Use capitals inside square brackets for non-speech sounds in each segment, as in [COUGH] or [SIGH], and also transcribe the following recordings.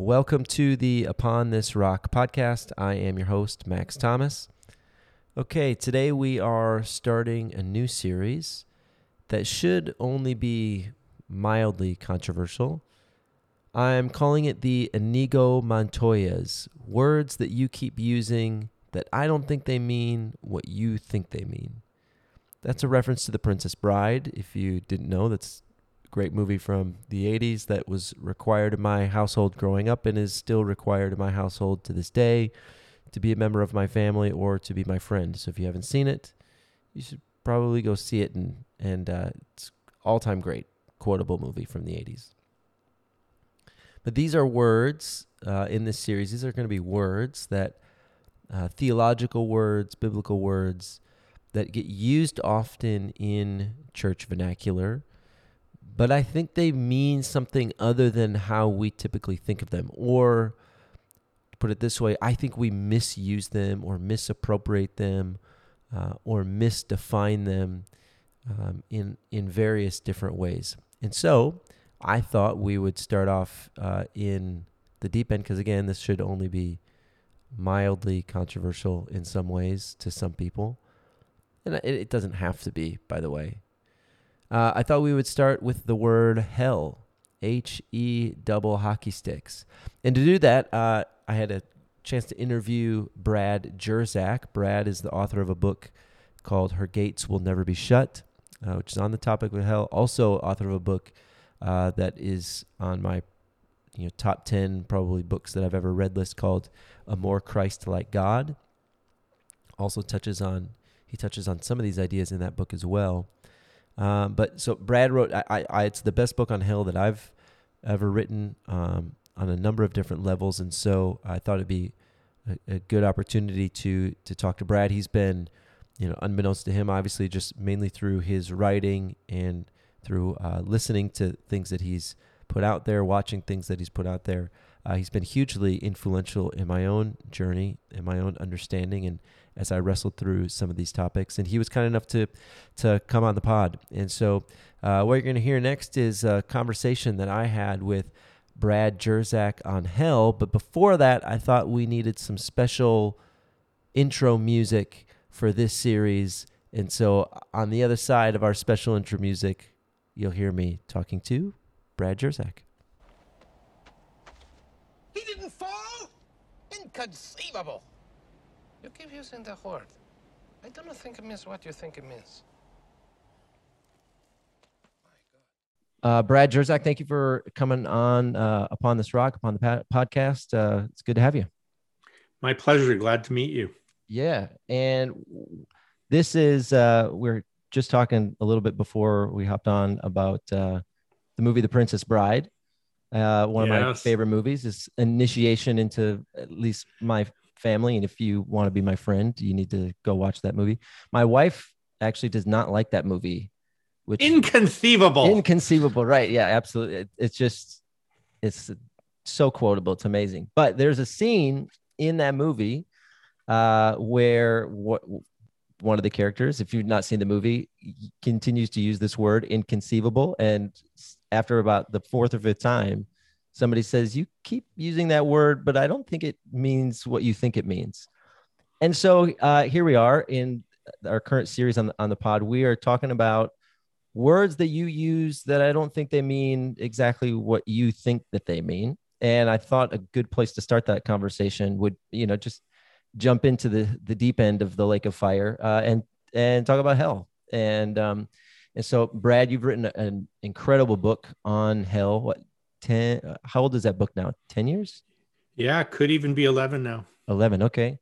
Welcome to the Upon This Rock podcast. I am your host, Max Thomas. Okay, today we are starting a new series that should only be mildly controversial. I'm calling it the Inigo Montoyas words that you keep using that I don't think they mean what you think they mean. That's a reference to The Princess Bride. If you didn't know, that's great movie from the 80s that was required in my household growing up and is still required in my household to this day to be a member of my family or to be my friend. So if you haven't seen it, you should probably go see it and and uh, it's all-time great quotable movie from the 80s. But these are words uh, in this series. These are going to be words that uh, theological words, biblical words that get used often in church vernacular, but I think they mean something other than how we typically think of them. Or put it this way, I think we misuse them or misappropriate them uh, or misdefine them um, in in various different ways. And so I thought we would start off uh, in the deep end because again, this should only be mildly controversial in some ways to some people, and it, it doesn't have to be, by the way. Uh, I thought we would start with the word hell, H E double hockey sticks, and to do that, uh, I had a chance to interview Brad Jersak. Brad is the author of a book called Her Gates Will Never Be Shut, uh, which is on the topic of hell. Also, author of a book uh, that is on my you know top 10 probably books that I've ever read list called A More Christ-like God. Also touches on he touches on some of these ideas in that book as well. Um, but so Brad wrote I, I, it's the best book on hell that I've ever written um, on a number of different levels and so I thought it'd be a, a good opportunity to to talk to Brad. He's been you know unbeknownst to him obviously just mainly through his writing and through uh, listening to things that he's put out there, watching things that he's put out there. Uh, he's been hugely influential in my own journey, in my own understanding, and as I wrestled through some of these topics. And he was kind enough to to come on the pod. And so, uh, what you're going to hear next is a conversation that I had with Brad Jersak on hell. But before that, I thought we needed some special intro music for this series. And so, on the other side of our special intro music, you'll hear me talking to Brad Jersak. He didn't fall? Inconceivable. You keep using the word. I do not think it means what you think it means. Uh, Brad Jersak, thank you for coming on uh, Upon This Rock, upon the pa- podcast. Uh, it's good to have you. My pleasure. Glad to meet you. Yeah. And this is, uh, we're just talking a little bit before we hopped on about uh, the movie The Princess Bride. Uh, one yes. of my favorite movies is initiation into at least my family. And if you want to be my friend, you need to go watch that movie. My wife actually does not like that movie. Which inconceivable. Inconceivable, right? Yeah, absolutely. It, it's just it's so quotable. It's amazing. But there's a scene in that movie uh, where what one of the characters, if you've not seen the movie, continues to use this word inconceivable. And after about the fourth or fifth time, somebody says, You keep using that word, but I don't think it means what you think it means. And so uh, here we are in our current series on the, on the pod. We are talking about words that you use that I don't think they mean exactly what you think that they mean. And I thought a good place to start that conversation would, you know, just jump into the the deep end of the lake of fire uh, and and talk about hell. And um, and so, Brad, you've written an incredible book on hell. What ten? How old is that book now? Ten years? Yeah, could even be eleven now. Eleven. Okay.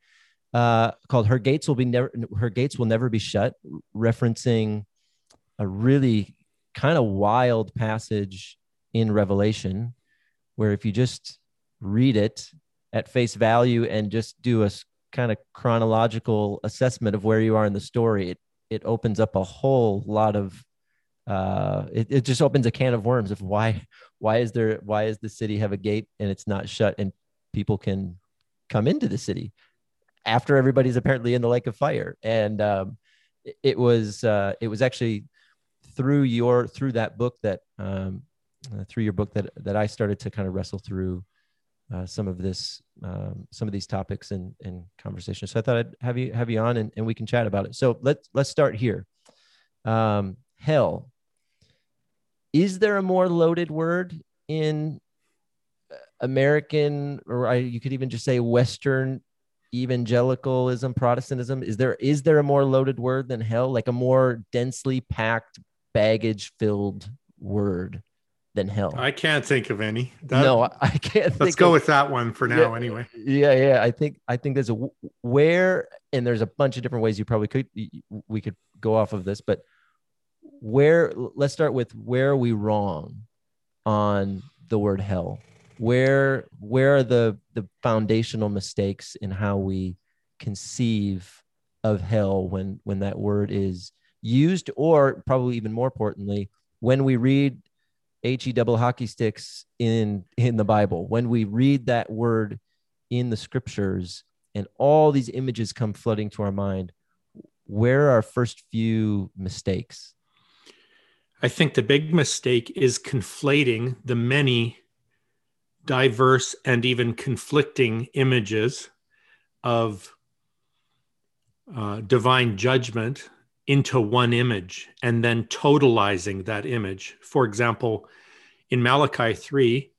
Uh, called "Her Gates Will Be Never." Her gates will never be shut, referencing a really kind of wild passage in Revelation, where if you just read it at face value and just do a kind of chronological assessment of where you are in the story, it it opens up a whole lot of uh, it, it just opens a can of worms of why why is there why is the city have a gate and it's not shut and people can come into the city after everybody's apparently in the lake of fire and um, it, was uh, it was actually through your through that book that um, uh, through your book that that I started to kind of wrestle through uh, some of this, um, some of these topics and and conversations. So I thought I'd have you have you on and, and we can chat about it. So let's let's start here. Um, hell. Is there a more loaded word in uh, American, or I, you could even just say Western evangelicalism, Protestantism? Is there is there a more loaded word than hell? Like a more densely packed, baggage filled word than hell? I can't think of any. That, no, I, I can't. Let's go of, with that one for now, yeah, anyway. Yeah, yeah. I think I think there's a where, and there's a bunch of different ways you probably could we could go off of this, but where? Let's start with where are we wrong on the word hell? where where are the the foundational mistakes in how we conceive of hell when when that word is used or probably even more importantly when we read he double hockey sticks in in the bible when we read that word in the scriptures and all these images come flooding to our mind where are our first few mistakes i think the big mistake is conflating the many diverse and even conflicting images of uh, divine judgment into one image and then totalizing that image. For example, in Malachi 3,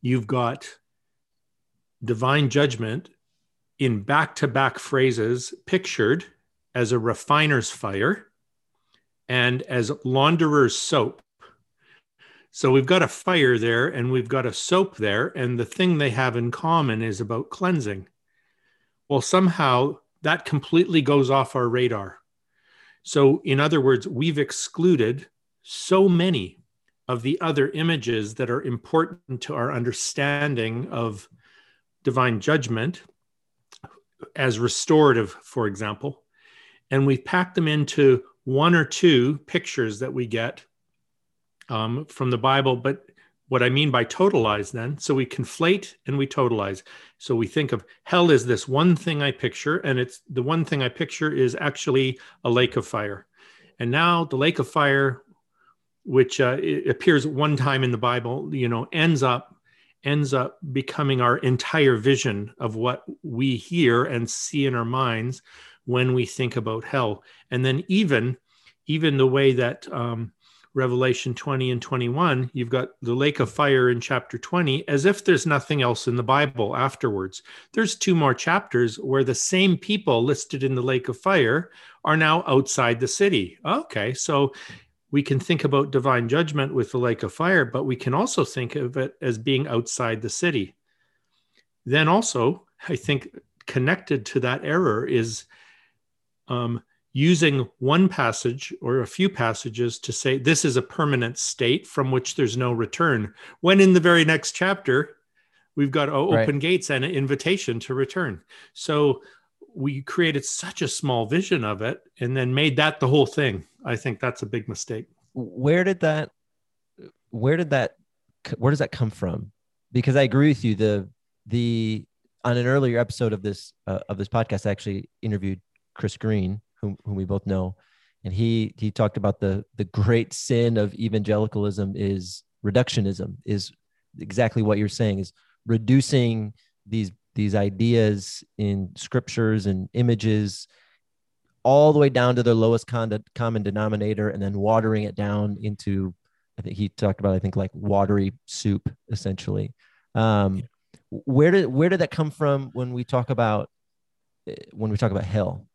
you've got divine judgment in back to back phrases pictured as a refiner's fire and as launderer's soap. So we've got a fire there and we've got a soap there, and the thing they have in common is about cleansing. Well, somehow that completely goes off our radar. So, in other words, we've excluded so many of the other images that are important to our understanding of divine judgment as restorative, for example. And we pack them into one or two pictures that we get um, from the Bible, but what I mean by totalize then, so we conflate and we totalize. So we think of hell is this one thing I picture, and it's the one thing I picture is actually a lake of fire. And now the lake of fire, which uh, appears one time in the Bible, you know, ends up ends up becoming our entire vision of what we hear and see in our minds when we think about hell. And then even even the way that um, Revelation 20 and 21, you've got the lake of fire in chapter 20, as if there's nothing else in the Bible afterwards. There's two more chapters where the same people listed in the lake of fire are now outside the city. Okay, so we can think about divine judgment with the lake of fire, but we can also think of it as being outside the city. Then also, I think connected to that error is um, using one passage or a few passages to say this is a permanent state from which there's no return when in the very next chapter we've got open right. gates and an invitation to return. So we created such a small vision of it and then made that the whole thing. I think that's a big mistake. Where did that where did that where does that come from? Because i agree with you the the on an earlier episode of this uh, of this podcast i actually interviewed chris green whom, whom we both know, and he he talked about the the great sin of evangelicalism is reductionism, is exactly what you're saying, is reducing these these ideas in scriptures and images all the way down to their lowest common denominator and then watering it down into i think he talked about i think like watery soup essentially. Um, where did where did that come from when we talk about eh, when we talk about hell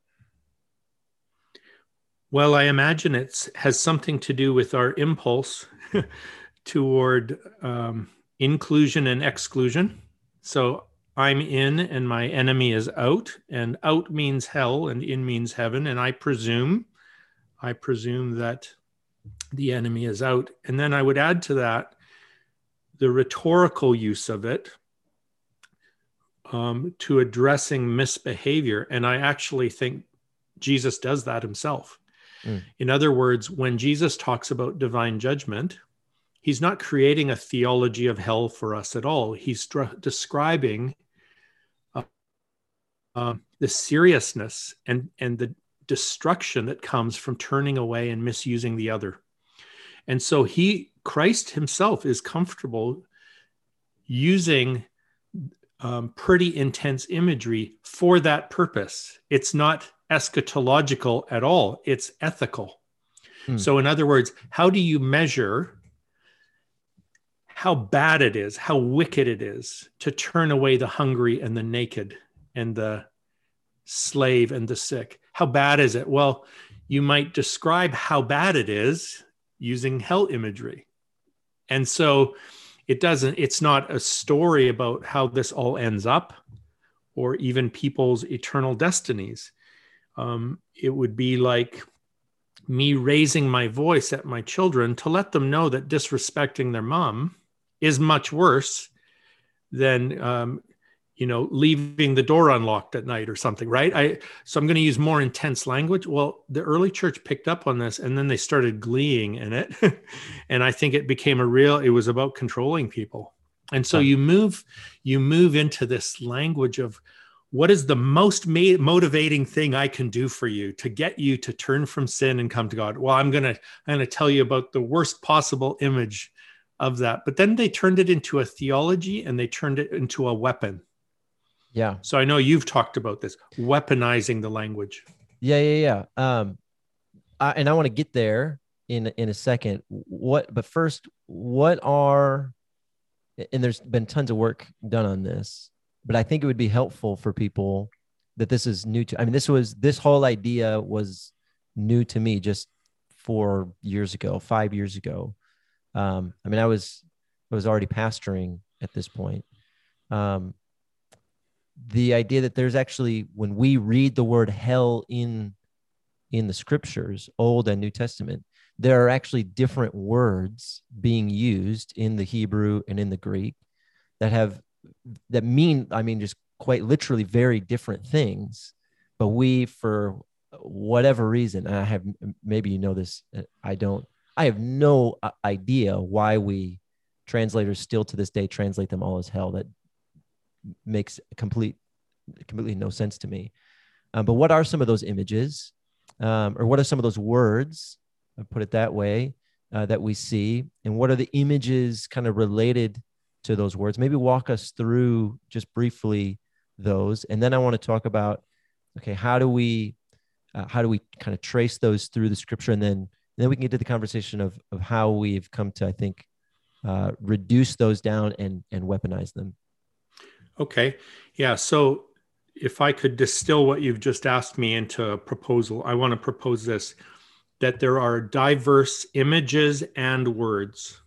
well, I imagine it has something to do with our impulse [LAUGHS] toward um, inclusion and exclusion. So I'm in and my enemy is out, and out means hell and in means heaven. And I presume, I presume that the enemy is out. And then I would add to that the rhetorical use of it um, to addressing misbehavior. And I actually think Jesus does that himself. Mm. In other words, when Jesus talks about divine judgment, he's not creating a theology of hell for us at all. He's describing uh, uh, the seriousness and, and the destruction that comes from turning away and misusing the other. And so he, Christ himself, is comfortable using um, pretty intense imagery for that purpose. It's not eschatological at all, it's ethical. Hmm. So, in other words, how do you measure how bad it is, how wicked it is to turn away the hungry and the naked and the slave and the sick? How bad is it? Well, you might describe how bad it is using hell imagery. And so it doesn't, it's not a story about how this all ends up or even people's eternal destinies. Um, it would be like me raising my voice at my children to let them know that disrespecting their mom is much worse than um, you know leaving the door unlocked at night or something right? I so i'm going to use more intense language. Well the early church picked up on this and then they started gleeing in it. [LAUGHS] And i think it became a real it was about controlling people. And so you move you move into this language of what is the most ma- motivating thing i can do for you to get you to turn from sin and come to god? Well i'm going to i'm going to tell you about the worst possible image of that. But then they turned it into a theology and they turned it into a weapon. Yeah. So i know you've talked about this weaponizing the language. Yeah yeah yeah. Um I, and i want to get there in in a second. What but first what are and there's been tons of work done on this but I think it would be helpful for people that this is new to. I mean, this was this whole idea was new to me just four years ago, five years ago. Um, I mean, I was I was already pastoring at this point. Um, the idea that there's actually when we read the word hell in in the scriptures, Old and New Testament, there are actually different words being used in the Hebrew and in the Greek that have that mean i mean just quite literally very different things. But we for whatever reason i have maybe you know this uh, i don't i have no uh, idea why we translators still to this day translate them all as hell. That makes complete completely no sense to me. Um, but what are some of those images? Um, or what are some of those words I put it that way uh, that we see? And what are the images kind of related to those words. Maybe walk us through just briefly those, and then I want to talk about okay, how do we uh, how do we kind of trace those through the scripture, and then and then we can get to the conversation of of how we've come to I think uh, reduce those down and and weaponize them. Okay, yeah. So if I could distill what you've just asked me into a proposal, I want to propose this that there are diverse images and words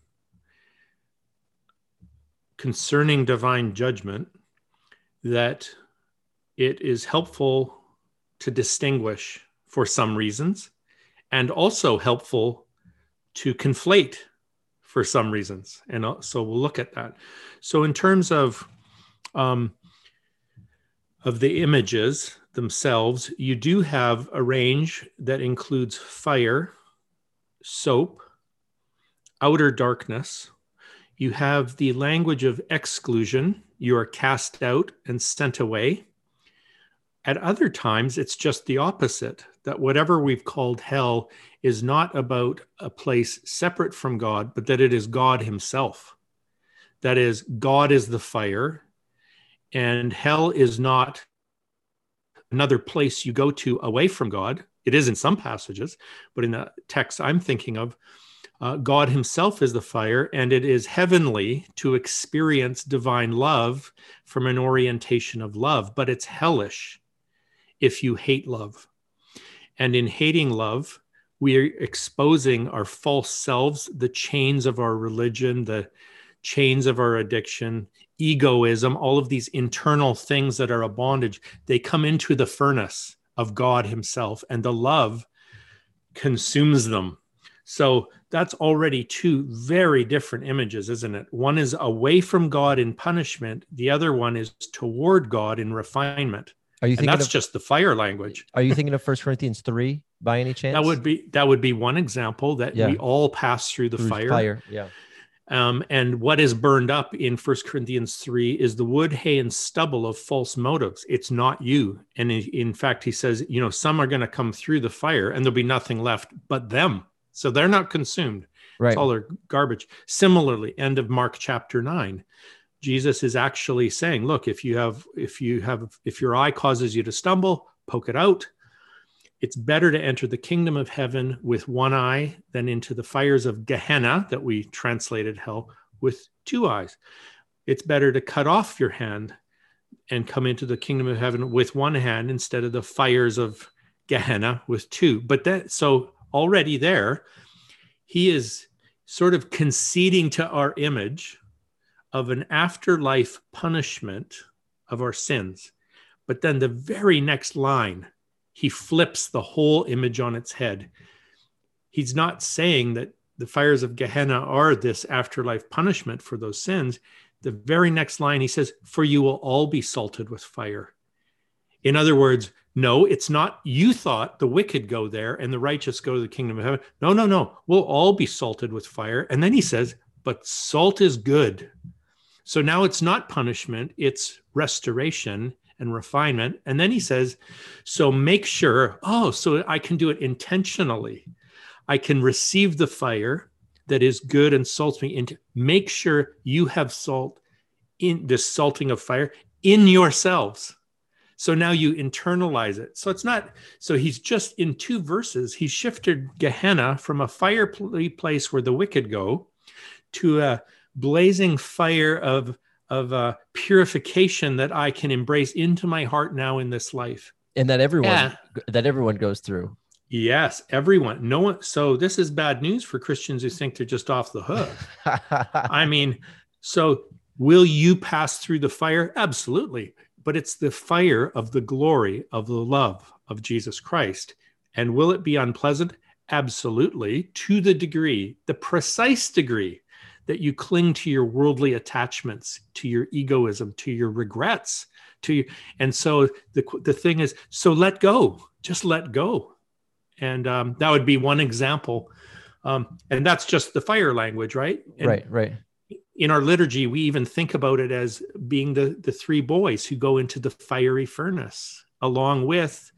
concerning divine judgment that it is helpful to distinguish for some reasons and also helpful to conflate for some reasons. And so we'll look at that. So, in terms of um, of the images themselves, you do have a range that includes fire, soap, outer darkness, you have the language of exclusion. You are cast out and sent away. At other times, it's just the opposite that whatever we've called hell is not about a place separate from God, but that it is God Himself. That is, God is the fire, and hell is not another place you go to away from God. It is in some passages, but in the text I'm thinking of, uh, God Himself is the fire, and it is heavenly to experience divine love from an orientation of love, but it's hellish if you hate love. And in hating love, we are exposing our false selves, the chains of our religion, the chains of our addiction, egoism, all of these internal things that are a bondage. They come into the furnace of God Himself, and the love consumes them so that's already two very different images, isn't it? One is away from God in punishment, the other one is toward God in refinement. Are you and that's of, just the fire language? Are you thinking of First Corinthians 3 by any chance? That would be that would be one example that yeah. we all pass through the through fire. Fire, yeah. Um, and what is burned up in First Corinthians 3 is the wood, hay, and stubble of false motives. It's not you. And in, in fact, he says, you know, some are going to come through the fire and there'll be nothing left but them. So they're not consumed. Right. It's all their garbage. Similarly, end of Mark chapter 9. Jesus is actually saying, look, if you have if you have if your eye causes you to stumble, poke it out. It's better to enter the kingdom of heaven with one eye than into the fires of Gehenna that we translated hell with two eyes. It's better to cut off your hand and come into the kingdom of heaven with one hand instead of the fires of Gehenna with two. But that so already there, he is sort of conceding to our image of an afterlife punishment of our sins. But then the very next line, he flips the whole image on its head. He's not saying that the fires of Gehenna are this afterlife punishment for those sins. The very next line, he says, For you will all be salted with fire. In other words, no, it's not. You thought the wicked go there and the righteous go to the kingdom of heaven. No, no, no. We'll all be salted with fire. And then he says, But salt is good. So now it's not punishment, it's restoration and refinement. And then he says, So make sure, oh, so I can do it intentionally. I can receive the fire that is good and salts me into make sure you have salt in this salting of fire in yourselves so now you internalize it so it's not so he's just in two verses he shifted gehenna from a fire place where the wicked go to a blazing fire of of uh, purification that i can embrace into my heart now in this life and that everyone yeah. that everyone goes through Yes, everyone. No one. So this is bad news for Christians who think they're just off the hook. [LAUGHS] I mean, so will you pass through the fire? Absolutely. But it's the fire of the glory of the love of Jesus Christ. And will it be unpleasant? Absolutely. To the degree, the precise degree that you cling to your worldly attachments, to your egoism, to your regrets, to. And so the, the thing is, so let go. Just let go and um, that would be one example um, and that's just the fire language right and right right in our liturgy we even think about it as being the the three boys who go into the fiery furnace along with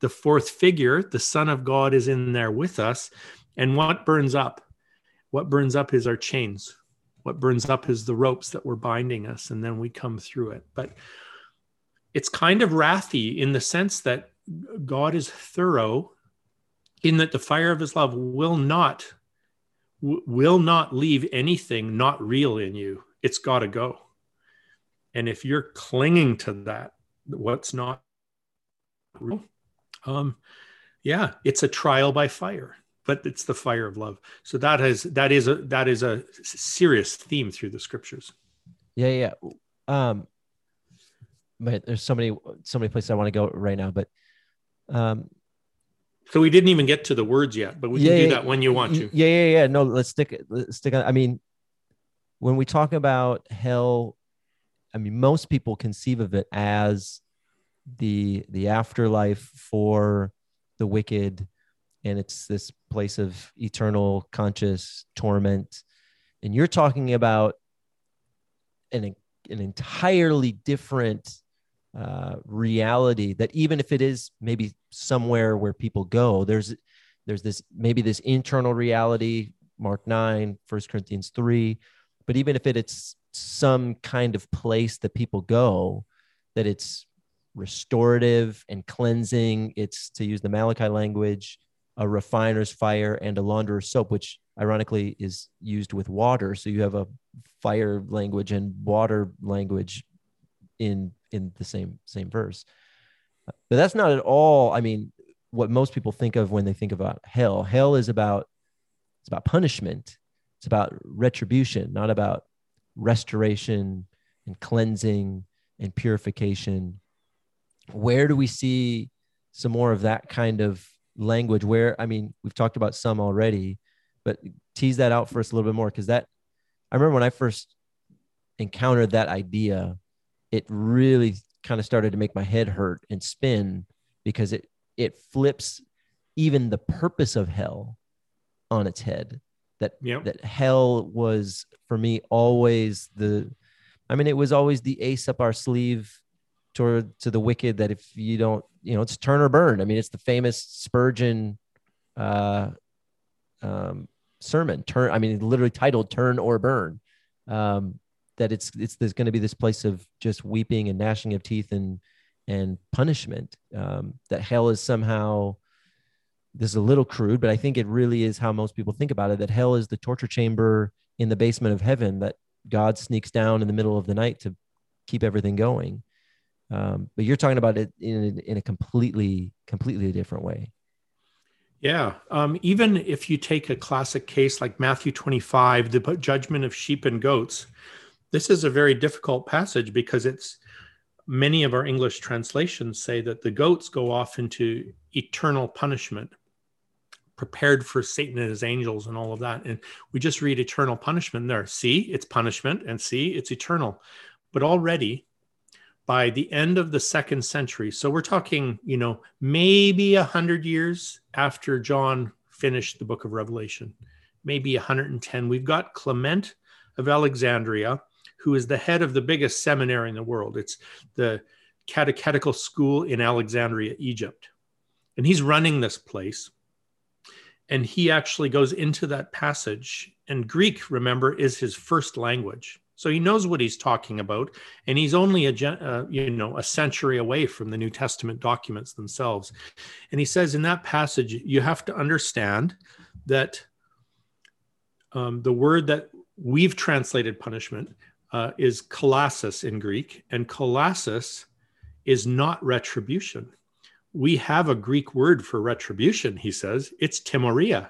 the fourth figure. The son of god is in there with us. And what burns up? What burns up is our chains. What burns up is the ropes that were binding us and then we come through it. But it's kind of wrathy in the sense that god is thorough in that the fire of his love will not will not leave anything not real in you. It's got to go. And if you're clinging to that what's not real um yeah it's a trial by fire but it's the fire of love. So that is that is a that is a serious theme through the scriptures. Yeah yeah um but there's so many so many places i want to go right now but um so we didn't even get to the words yet, but we yeah, can do that when you want to. Yeah, yeah, yeah. No, let's stick let's stick on. I mean, when we talk about hell, I mean, most people conceive of it as the the afterlife for the wicked, and it's this place of eternal conscious torment. And you're talking about an an entirely different uh, reality that even if it is maybe somewhere where people go there's there's this maybe this internal reality mark 9 1 corinthians 3 but even if it, it's some kind of place that people go that it's restorative and cleansing it's to use the malachi language a refiner's fire and a launderer's soap which ironically is used with water. So you have a fire language and water language in in the same same verse. But that's not at all i mean what most people think of when they think about hell. Hell is about it's about punishment. It's about retribution not about restoration and cleansing and purification. Where do we see some more of that kind of language? Where i mean we've talked about some already but tease that out for us a little bit more because that i remember when i first encountered that idea it really kind of started to make my head hurt and spin because it it flips even the purpose of hell on its head. That yep. that hell was for me always the i mean it was always the ace up our sleeve toward to the wicked that if you don't you know it's turn or burn. I mean it's the famous spurgeon uh um sermon turn i mean literally titled turn or burn. Um that it's it's there's going to be this place of just weeping and gnashing of teeth and and punishment. Um, that hell is somehow this is a little crude, but I think it really is how most people think about it. That hell is the torture chamber in the basement of heaven that God sneaks down in the middle of the night to keep everything going. Um, but you're talking about it in in a completely completely different way. Yeah. Um, even if you take a classic case like Matthew 25, the judgment of sheep and goats, this is a very difficult passage because it's many of our English translations say that the goats go off into eternal punishment, prepared for Satan and his angels and all of that. And we just read eternal punishment there. See, it's punishment, and see, it's eternal. But already by the end of the second century, so we're talking, you know, maybe a hundred years after John finished the book of Revelation, maybe 110, we've got Clement of Alexandria who is the head of the biggest seminary in the world. It's the catechetical school in Alexandria, Egypt. And he's running this place. And he actually goes into that passage. And Greek, remember, is his first language. So he knows what he's talking about, and he's only a uh, you know a century away from the New Testament documents themselves. And he says in that passage, you have to understand that um, the word that we've translated punishment uh, is kolasis in Greek, and kolasis is not retribution. We have a Greek word for retribution, he says. It's timoria.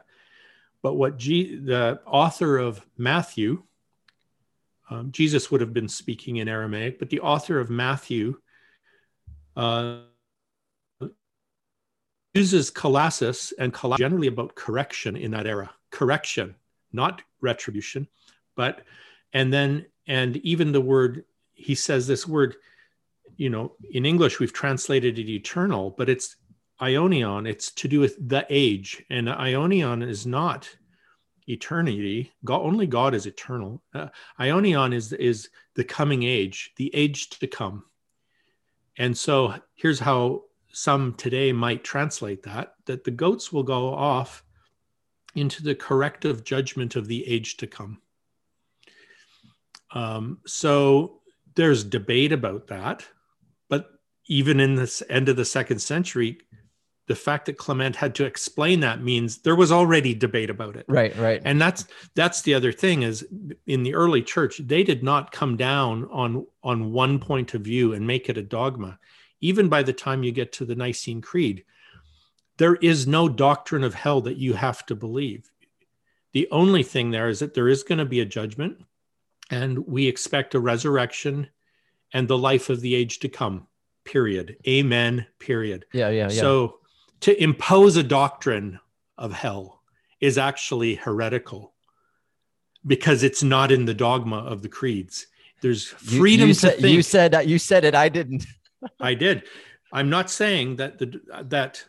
But what G- the author of Matthew, um, Jesus would have been speaking in Aramaic, but the author of Matthew uh, uses kolasis and kolasis generally about correction in that era. Correction, not retribution, but and then and even the word he says this word you know in english we've translated it eternal but it's aionion it's to do with the age. And aionion is not eternity. God only god is eternal. Uh, aionion is is the coming age the age to come. And so here's how some today might translate that that the goats will go off into the corrective judgment of the age to come um, so there's debate about that. But even in this end of the second century, the fact that Clement had to explain that means there was already debate about it. Right, right. And that's that's the other thing is in the early church, they did not come down on on one point of view and make it a dogma. Even by the time you get to the Nicene Creed, there is no doctrine of hell that you have to believe. The only thing there is that there is going to be a judgment and we expect a resurrection and the life of the age to come period. Amen period. Yeah yeah, yeah. so to impose a doctrine of hell is actually heretical because it's not in the dogma of the creeds. There's freedom you, you to said, think. you said you said it i didn't. I did. I'm not saying that the that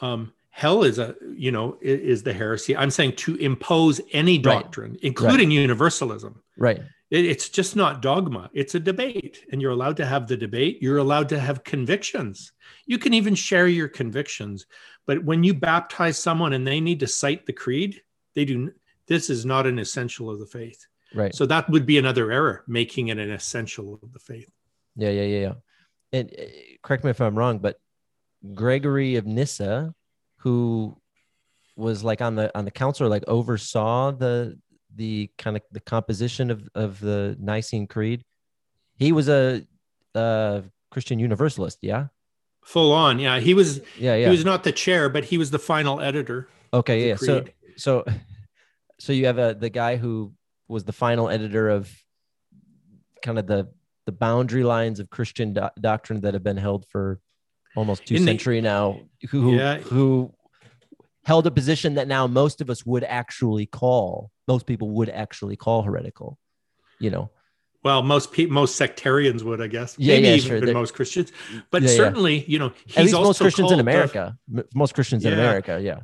um hell is a you know is the heresy. I'm saying to impose any doctrine right. including right. universalism. Right. It's just not dogma. It's a debate and you're allowed to have the debate. You're allowed to have convictions. You can even share your convictions but when you baptize someone and they need to cite the creed they do this is not an essential of the faith. Right. So that would be another error making it an essential of the faith. Yeah yeah yeah yeah. And uh, correct me if i'm wrong but gregory of nyssa who was like on the on the council or like oversaw the the kind of the composition of of the Nicene Creed. He was a, a Christian Universalist, yeah. Full on, yeah. He was. Yeah, yeah. He was not the chair, but he was the final editor. Okay, yeah. So, so, [LAUGHS] so you have a the guy who was the final editor of kind of the the boundary lines of Christian do- doctrine that have been held for almost two In century now. Who yeah. who held a position that now most of us would actually call most people would actually call heretical you know? Well most pe- most sectarians would i guess. Yeah, maybe yeah, even sure. most christians. But yeah, certainly you know he's At least most christians in america. The, most christians in america yeah.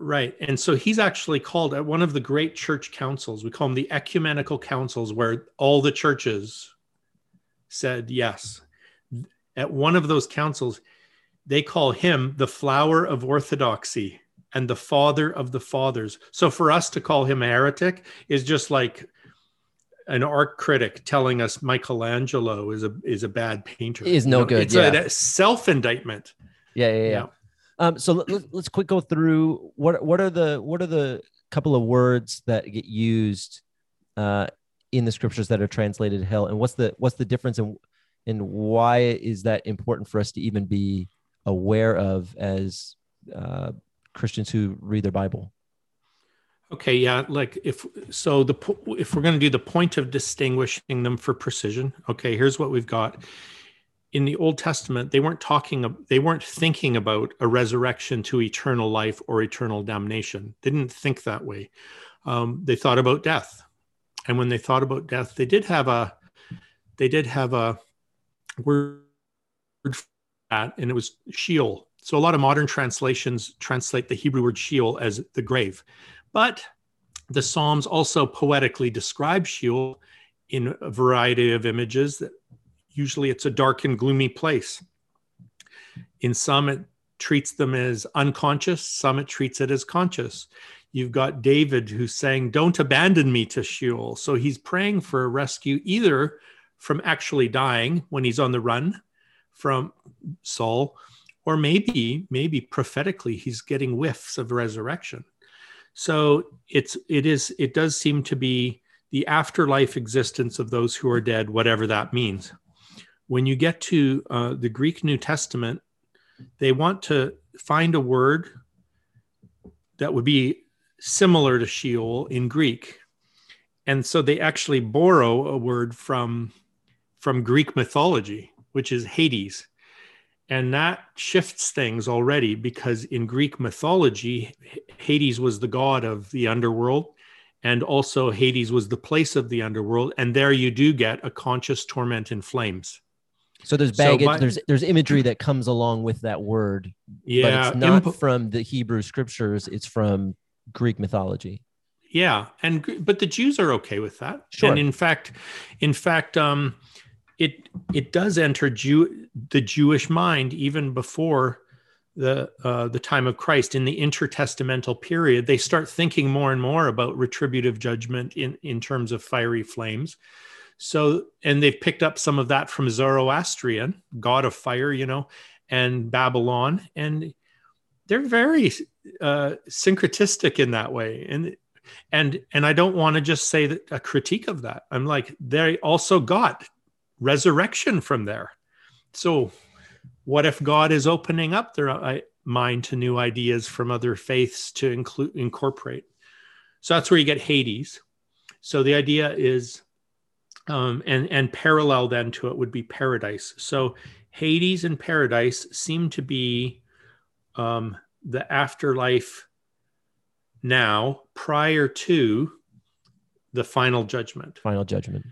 Right. And so he's actually called at one of the great church councils. We call them the ecumenical councils where all the churches said yes at one of those councils they call him the flower of orthodoxy and the father of the fathers. So for us to call him a heretic is just like an art critic telling us Michelangelo is a is a bad painter. Is no You know, good, It's yeah. a self indictment. Yeah, yeah, yeah. Yeah. Um, so let, let- let's quick go through what what are the what are the couple of words that get used uh, in the scriptures that are translated hell, and what's the what's the difference and and why is that important for us to even be aware of as uh, Christians who read their Bible? Okay, yeah, like if so the if we're going to do the point of distinguishing them for precision, okay, here's what we've got. In the Old Testament, they weren't talking they weren't thinking about a resurrection to eternal life or eternal damnation. They didn't think that way. Um, they thought about death. And when they thought about death, they did have a they did have a word for that and it was Sheol. So a lot of modern translations translate the Hebrew word Sheol as the grave. But the Psalms also poetically describe Sheol in a variety of images. That usually it's a dark and gloomy place. In some, it treats them as unconscious. Some, it treats it as conscious. You've got David who's saying, "Don't abandon me to Sheol." So he's praying for a rescue, either from actually dying when he's on the run from Saul, or maybe, maybe prophetically, he's getting whiffs of resurrection. So it's it is it does seem to be the afterlife existence of those who are dead, whatever that means. When you get to uh, the Greek New Testament, they want to find a word that would be similar to Sheol in Greek, and so they actually borrow a word from from Greek mythology, which is Hades. And that shifts things already because in Greek mythology, Hades was the god of the underworld. And also, Hades was the place of the underworld. And there you do get a conscious torment in flames. So there's So baggage, by- there's there's imagery that comes along with that word, Yeah. but it's not imp- from the Hebrew scriptures; it's from Greek mythology. yeah and but the jews are okay with that Sure. and in fact in fact um it it does enter Jew the Jewish mind even before the uh, the time of Christ in the intertestamental period. They start thinking more and more about retributive judgment in in terms of fiery flames. So and they've picked up some of that from Zoroastrian, god of fire, you know, and Babylon, and they're very uh, syncretistic in that way. And and and I don't want to just say that a critique of that. I'm like they also got resurrection from there. So, what if God is opening up their uh, mind to new ideas from other faiths to include incorporate? So that's where you get Hades. So the idea is, um, and and parallel then to it would be paradise. So Hades and paradise seem to be um, the afterlife now prior to the final judgment Final judgment.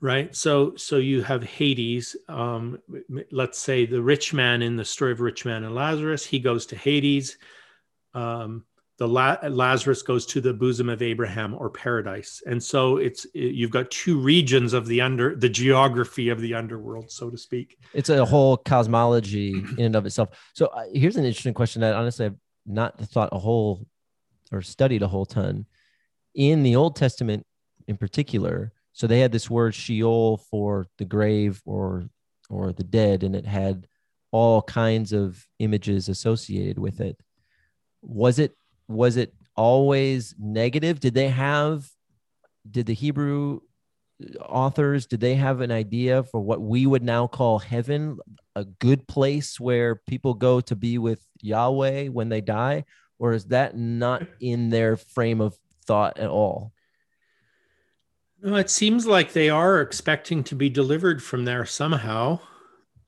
Right so so you have hades um let's say the rich man in the story of rich man and lazarus he goes to hades um the La- lazarus goes to the bosom of abraham or paradise and so it's you've got two regions of the under the geography of the underworld so to speak It's a whole cosmology in and of itself. So uh, here's an interesting question that honestly I've not thought a whole or studied a whole ton. In the Old Testament, in particular, so they had this word Sheol for the grave or or the dead, and it had all kinds of images associated with it. Was it was it always negative? Did they have did the Hebrew authors did they have an idea for what we would now call heaven a good place where people go to be with yahweh when they die or is that not in their frame of thought at all No, it seems like they are expecting to be delivered from there somehow.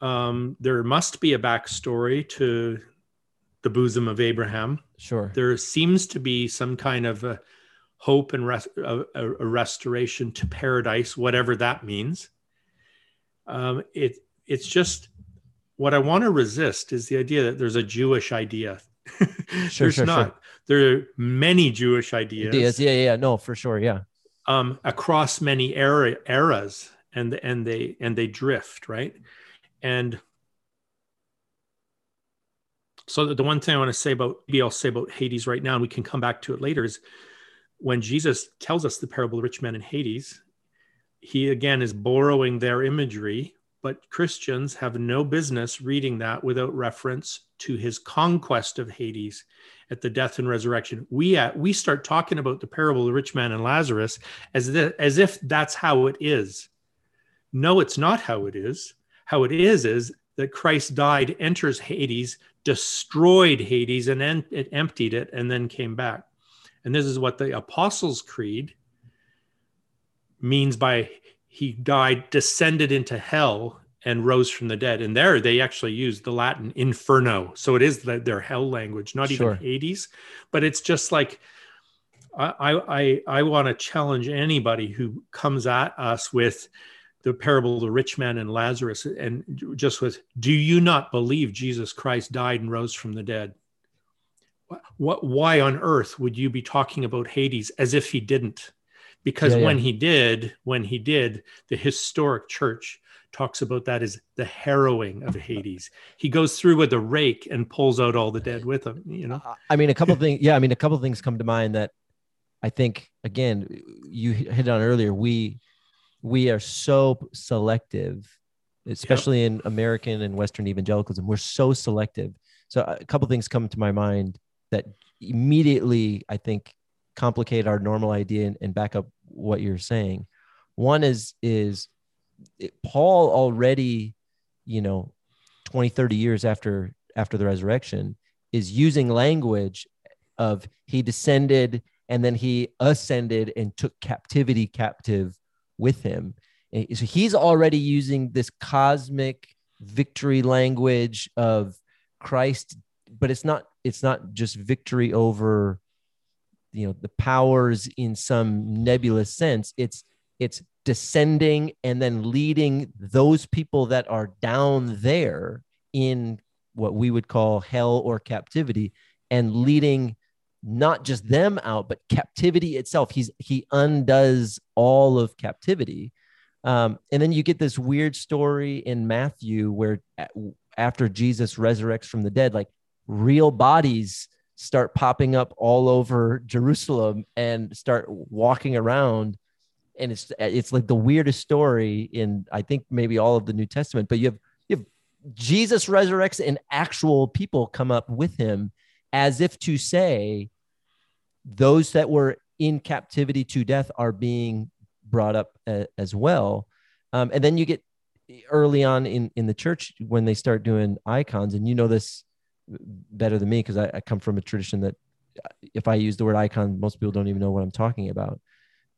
Um, there must be a backstory to the bosom of Abraham. sure There seems to be some kind of a hope and res- a, a- restoration to paradise, whatever that means. Um, it it's just what I want to resist is the idea that there's a Jewish idea. [LAUGHS] Sure, there's sure, not. sure. There are many Jewish ideas Ideas. yeah yeah yeah no for sure yeah um, across many era, eras and and they and they drift right? And so the- one thing i want to say about maybe i'll say about hades right now and we can come back to it later is when jesus tells us the parable of the rich man in hades he again is borrowing their imagery, but Christians have no business reading that without reference to his conquest of Hades at the death and resurrection. We uh, we start talking about the parable of the rich man and Lazarus as the, as if that's how it is. No, it's not how it is. How it is is that Christ died, enters Hades, destroyed Hades, and then it emptied it, and then came back. And this is what the Apostles' Creed means by he died, descended into hell, and rose from the dead. And there they actually use the Latin inferno. So it is the, their hell language, not Sure. even Hades, but it's just like I I I want to challenge anybody who comes at us with the parable of the rich man and Lazarus and just with do you not believe Jesus Christ died and rose from the dead? What, what why on earth would you be talking about Hades as if he didn't? Because Yeah, yeah. when he did, when he did, the historic church talks about that as the harrowing of [LAUGHS] Hades. He goes through with a rake and pulls out all the dead with him, you know. I- mean, a couple things. Yeah, I mean, a couple things come to mind that I think again you hit on earlier. We we are so selective, especially in American and Western evangelicalism. We're so selective. So a couple things come to my mind that immediately I think complicate our normal idea and, and back up what you're saying. One is is it, Paul already, you know, 20, 30 years after after the resurrection is using language of he descended and then he ascended and took captivity captive with him. So he's already using this cosmic victory language of Christ, but it's not it's not just victory over you know the powers in some nebulous sense. It's it's descending and then leading those people that are down there in what we would call hell or captivity and leading not just them out but captivity itself he's he undoes all of captivity um, and then you get this weird story in matthew where after jesus resurrects from the dead like real bodies start popping up all over jerusalem and start walking around. And it's it's like the weirdest story in i think maybe all of the new testament but you have you have jesus resurrects and actual people come up with him as if to say those that were in captivity to death are being brought up a- as well. Um, and then you get early on in in the church when they start doing icons and you know this better than me because I, I come from a tradition that if i use the word icon most people don't even know what i'm talking about.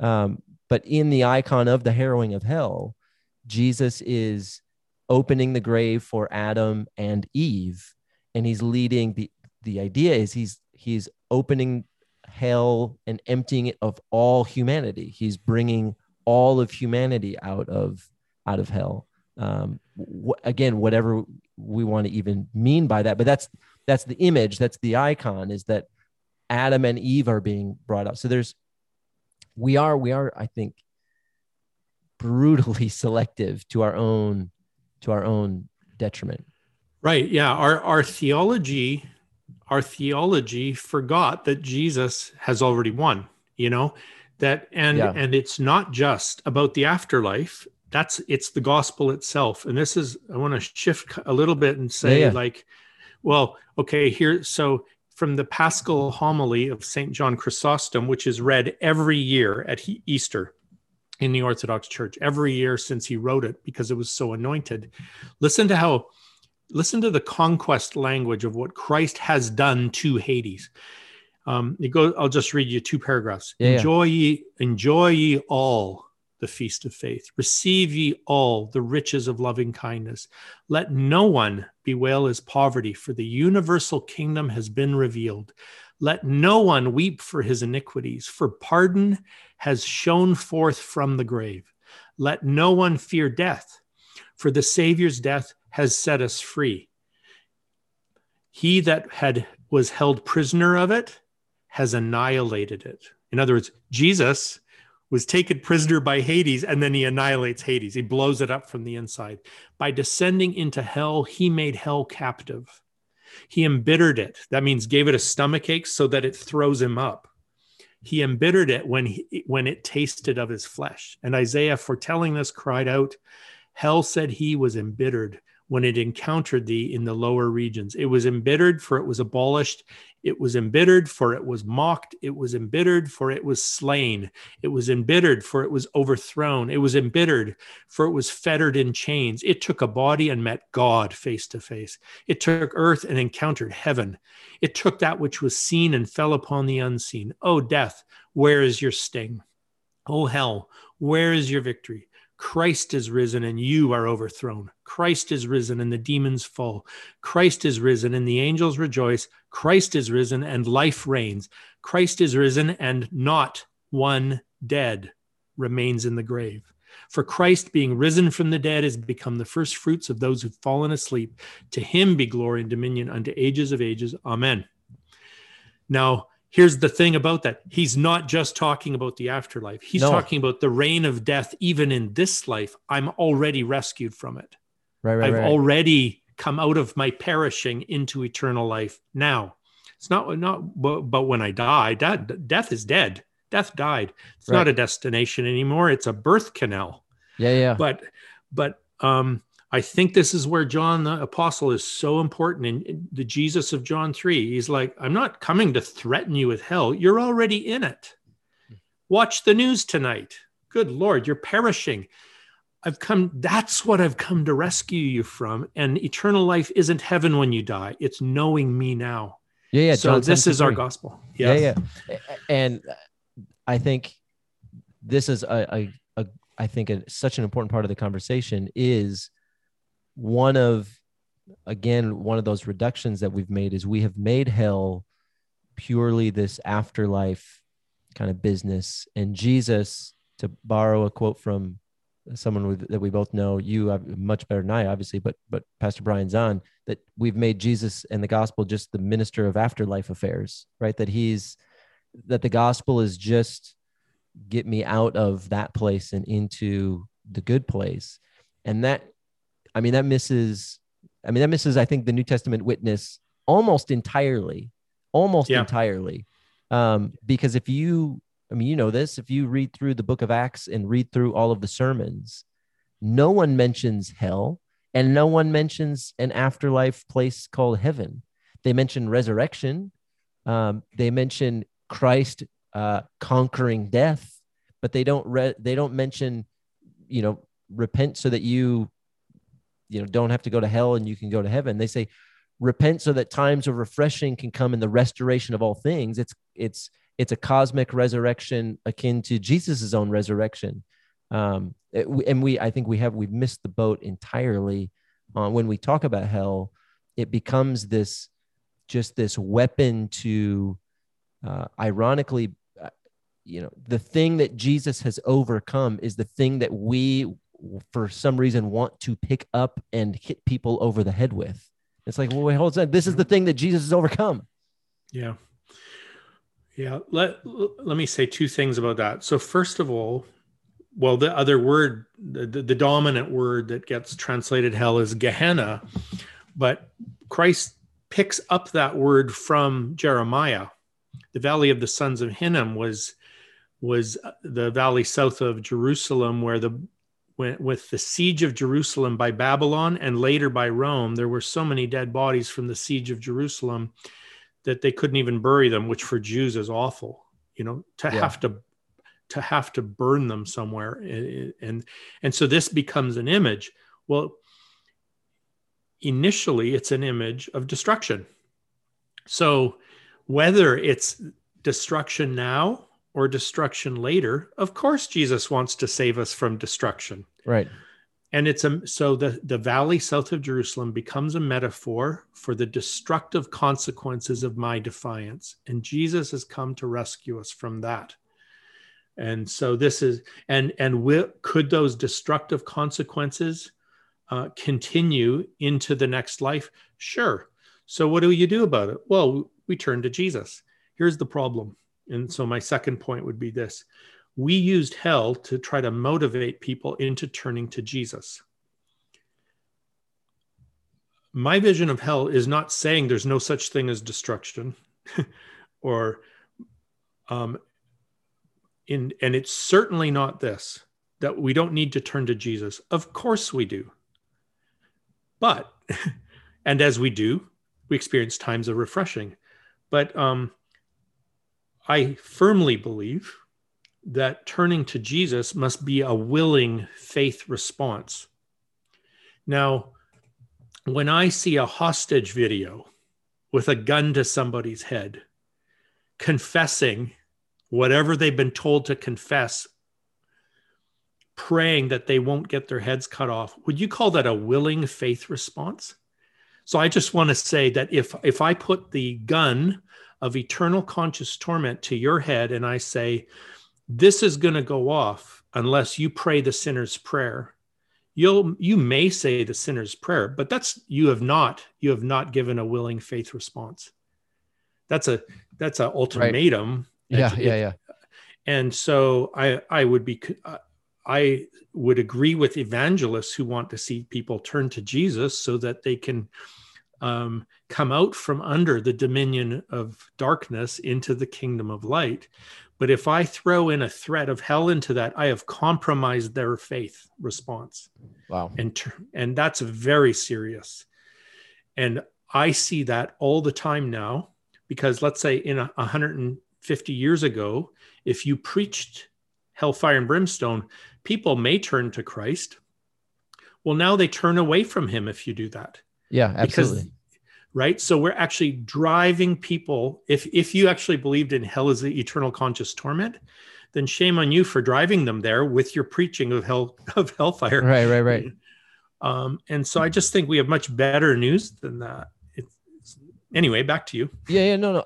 Um, but in the icon of the harrowing of hell jesus is opening the grave for adam and eve and he's leading the the idea is he's he's opening hell and emptying it of all humanity. He's bringing all of humanity out of out of hell um wh- again whatever we want to even mean by that but that's that's the image that's the icon is that adam and eve are being brought up so there's we are we are i think brutally [LAUGHS] selective to our own to our own detriment Right. Yeah. Our our theology, our theology forgot that Jesus has already won. You know that, and Yeah. and it's not just about the afterlife. That's it's the gospel itself. And this is I want to shift a little bit and say Yeah, yeah. like, well, okay, here. So from the Paschal homily of Saint John Chrysostom, which is read every year at Easter in the Orthodox Church, every year since he wrote it because it was so anointed. Listen to how listen to the conquest language of what Christ has done to Hades. Um, it goes, I'll just read you two paragraphs. Yeah. enjoy ye, enjoy ye all the feast of faith. Receive ye all the riches of loving kindness. Let no one bewail his poverty, for the universal kingdom has been revealed. Let no one weep for his iniquities, for pardon has shone forth from the grave. Let no one fear death, for the Savior's death has set us free. He that had was held prisoner of it has annihilated it. In other words, Jesus was taken prisoner by Hades and then he annihilates Hades. He blows it up from the inside. By descending into hell, he made hell captive. He embittered it. That means gave it a stomach ache so that it throws him up. he embittered it when he, when it tasted of his flesh. And Isaiah, foretelling this, cried out, Hell said he was embittered when it encountered thee in the lower regions. It was embittered, for it was abolished. It was embittered, for it was mocked. It was embittered, for it was slain. It was embittered, for it was overthrown. It was embittered, for it was fettered in chains. It took a body and met God face to face. It took earth and encountered heaven. It took that which was seen and fell upon the unseen. O death, where is your sting? O hell, where is your victory? Christ is risen and you are overthrown. Christ is risen and the demons fall. Christ is risen and the angels rejoice. Christ is risen and life reigns. Christ is risen and not one dead remains in the grave. For Christ, being risen from the dead, has become the first fruits of those who've fallen asleep. To him be glory and dominion unto ages of ages. Amen. Now, here's the thing about that. He's not just talking about the afterlife. He's No. talking about the reign of death even in this life. I'm already rescued from it. Right, right, i've right. already come out of my perishing into eternal life now. It's not not but, when i die that death is dead. Death died. It's Right. not a destination anymore. It's a birth canal. Yeah, yeah. but but um i think this is where john the apostle is so important in, the jesus of john 3 he's like i'm not coming to threaten you with hell. You're already in it. Watch the news tonight. Good lord you're perishing. I've come that's what i've come to rescue you from. And eternal life isn't heaven when you die. It's knowing me now. Yeah, yeah. so John this is our gospel. Yeah yeah. A- and i think this is a, a, a i think a, such an important part of the conversation is one of again one of those reductions that we've made is we have made hell purely this afterlife kind of business. And jesus to borrow a quote from someone with, that we both know you uh, much better than i obviously but but pastor Brian Zahnd that we've made jesus and the gospel just the minister of afterlife affairs right? That he's that the gospel is just get me out of that place and into the good place. And that i mean that misses i mean that misses i think the new testament witness almost entirely almost Yeah. entirely. Um because if you i mean you know this if you read through the book of acts and read through all of the sermons no one mentions hell and no one mentions an afterlife place called heaven. They mention resurrection. Um, they mention christ uh, conquering death but they don't re- they don't mention you know repent so that you you know don't have to go to hell and you can go to heaven. They say repent so that times of refreshing can come in the restoration of all things. It's it's it's a cosmic resurrection akin to jesus's own resurrection. Um it- and we i think we have we've missed the boat entirely on when we talk about hell. It becomes this just this weapon to uh, ironically uh, you know the thing that jesus has overcome is the thing that we for some reason want to pick up and hit people over the head with it's like well wait hold on this is the mm-hmm. thing that jesus has overcome Yeah. Yeah. Let, let me say two things about that. So, first of all, well, the other word, the, the, the dominant word that gets translated hell is Gehenna, but Christ picks up that word from Jeremiah. The valley of the sons of Hinnom was was the valley south of Jerusalem, where the when, with the siege of Jerusalem by Babylon and later by Rome, there were so many dead bodies from the siege of Jerusalem that they couldn't even bury them, which for Jews is awful. You know, to Yeah. have to to have to burn them somewhere, and and, and so this becomes an image. Well, initially, it's an image of destruction. So whether it's destruction now or destruction later, of course, Jesus wants to save us from destruction. Right. And it's a so the the valley south of jerusalem becomes a metaphor for the destructive consequences of my defiance. And jesus has come to rescue us from that. And so this is and and will, could those destructive consequences uh, continue into the next life? Sure. So what do you do about it? Well we turn to jesus. Here's the problem and so my second point would be this we used hell to try to motivate people into turning to Jesus. My vision of hell is not saying there's no such thing as destruction [LAUGHS] or um, in and it's certainly not this that we don't need to turn to Jesus. Of course we do. But [LAUGHS] and as we do, we experience times of refreshing. But um, I firmly believe that turning to Jesus must be a willing faith response. Now, when I see a hostage video with a gun to somebody's head, confessing whatever they've been told to confess, praying that they won't get their heads cut off, would you call that a willing faith response? So I just want to say that if if I put the gun of eternal conscious torment to your head and I say, this is going to go off unless you pray the sinner's prayer, you'll you may say the sinner's prayer, but that's you have not you have not given a willing faith response. That's a that's an ultimatum. Right. Yeah, it, yeah, yeah. And so I I would be I would agree with evangelists who want to see people turn to Jesus so that they can um, come out from under the dominion of darkness into the kingdom of light. But if I throw in a threat of hell into that, I have compromised their faith response. Wow. And, and that's very serious. And I see that all the time now because let's say in a 150 years ago, if you preached hellfire and brimstone, people may turn to Christ. Well, now they turn away from him if you do that. Yeah, absolutely. Because, right. So we're actually driving people. If if you actually believed in hell as the eternal conscious torment, then shame on you for driving them there with your preaching of hell [LAUGHS] of hellfire. Right, right, right. Um, and so I just think we have much better news than that. It's, anyway, back to you. Yeah, yeah, no, no,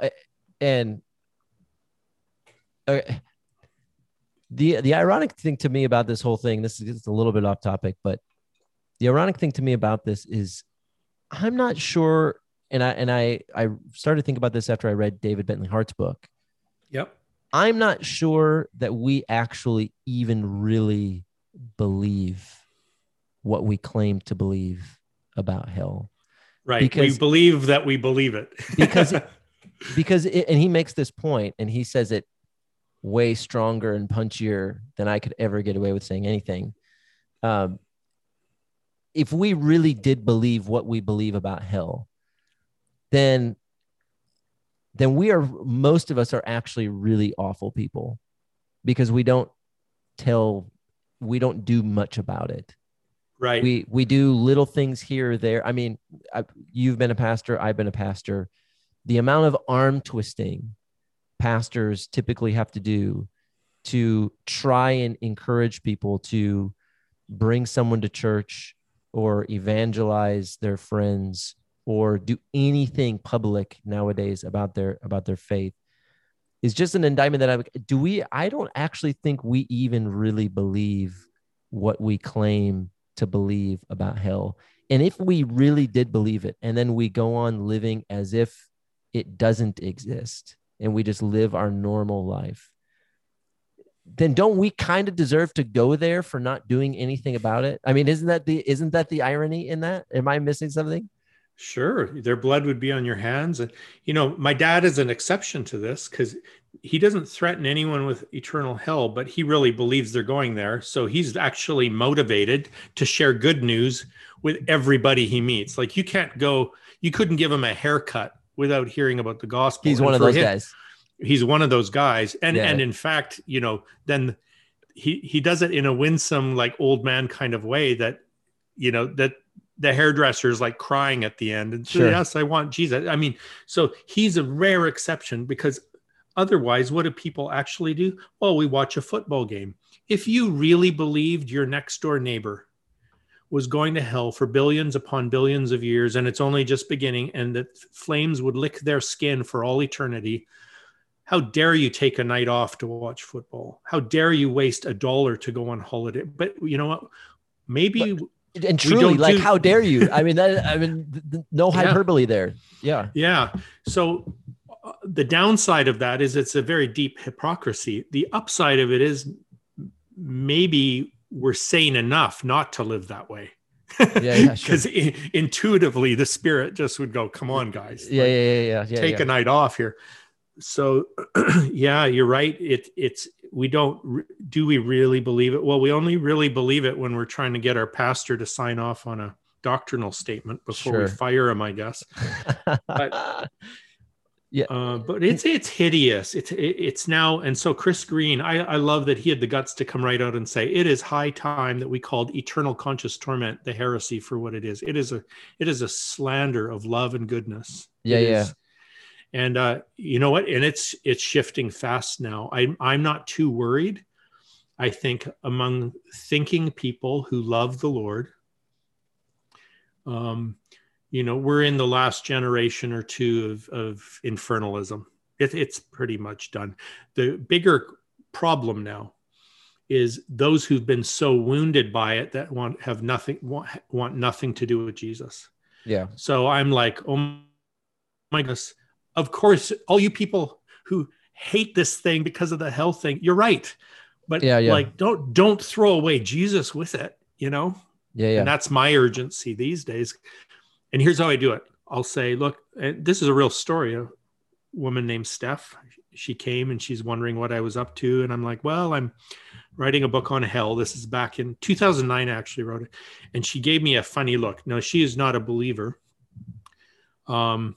and okay the the ironic thing to me about this whole thing this is a little bit off topic but the ironic thing to me about this is i'm not sure and i and i i started to think about this after i read david bentley hart's book. Yep. I'm not sure that we actually even really believe what we claim to believe about hell. Right. Because, we believe that we believe it. because [LAUGHS] because it, and he makes this point and he says it way stronger and punchier than I could ever get away with saying anything. Um, if we really did believe what we believe about hell, then then we are most of us are actually really awful people because we don't tell we don't do much about it. Right. We we do little things here or there. I mean I, you've been a pastor i've been a pastor. The amount of arm twisting pastors typically have to do to try and encourage people to bring someone to church or evangelize their friends or do anything public nowadays about their about their faith is just an indictment that I do we I don't actually think we even really believe what we claim to believe about hell. And if we really did believe it and then we go on living as if it doesn't exist, and we just live our normal life, then don't we kind of deserve to go there for not doing anything about it? I mean, isn't that the isn't that the irony in that? Am I missing something? Sure, their blood would be on your hands, and you know, my dad is an exception to this because he doesn't threaten anyone with eternal hell, but he really believes they're going there. So he's actually motivated to share good news with everybody he meets. Like you can't go, you couldn't give him a haircut without hearing about the gospel. He's and one of those him, guys. He's one of those guys, and yeah. and in fact, you know, then he he does it in a winsome, like old man kind of way that, you know, that the hairdresser is like crying at the end and sure. yes, I want Jesus. I mean, so he's a rare exception because otherwise, what do people actually do? Well, we watch a football game. If you really believed your next door neighbor was going to hell for billions upon billions of years and it's only just beginning and that flames would lick their skin for all eternity how dare you take a night off to watch football how dare you waste a dollar to go on holiday but you know what maybe but, and truly like do... how dare you i mean that i mean no [LAUGHS] hyperbole yeah. there yeah yeah so uh, the downside of that is it's a very deep hypocrisy the upside of it is maybe we're sane enough not to live that way. yeah, yeah, because [LAUGHS] sure. intuitively the spirit just would go, "Come on, guys! Yeah, like, yeah, yeah, yeah, Take yeah. a night off here." So [CLEARS THROAT] yeah, you're right. It it's we don't do we really believe it? Well, we only really believe it when we're trying to get our pastor to sign off on a doctrinal statement before we fire him, I guess. But- [LAUGHS] Yeah. Uh, but it's it's hideous. It's it's now, and so Chris Green, I I love that he had the guts to come right out and say it is high time that we called eternal conscious torment the heresy for what it is. It is a it is a slander of love and goodness. Yeah, It yeah. is- And uh, you know what? And it's it's shifting fast now. I'm I'm not too worried. I think among thinking people who love the Lord, um, you know, we're in the last generation or two of, of infernalism. It, it's pretty much done. The bigger problem now is those who've been so wounded by it that want have nothing want, want nothing to do with Jesus. yeah. So I'm like, oh my goodness. Of course, all you people who hate this thing because of the hell thing, you're right. But Yeah, yeah. like don't don't throw away Jesus with it, you know? Yeah. Yeah. And that's my urgency these days. And here's how I do it. I'll say, look, this is a real story. A woman named Steph, she came and she's wondering what I was up to. And I'm like, well, I'm writing a book on hell. This is back in 2009, I actually wrote it. And she gave me a funny look. Now, she is not a believer. Um,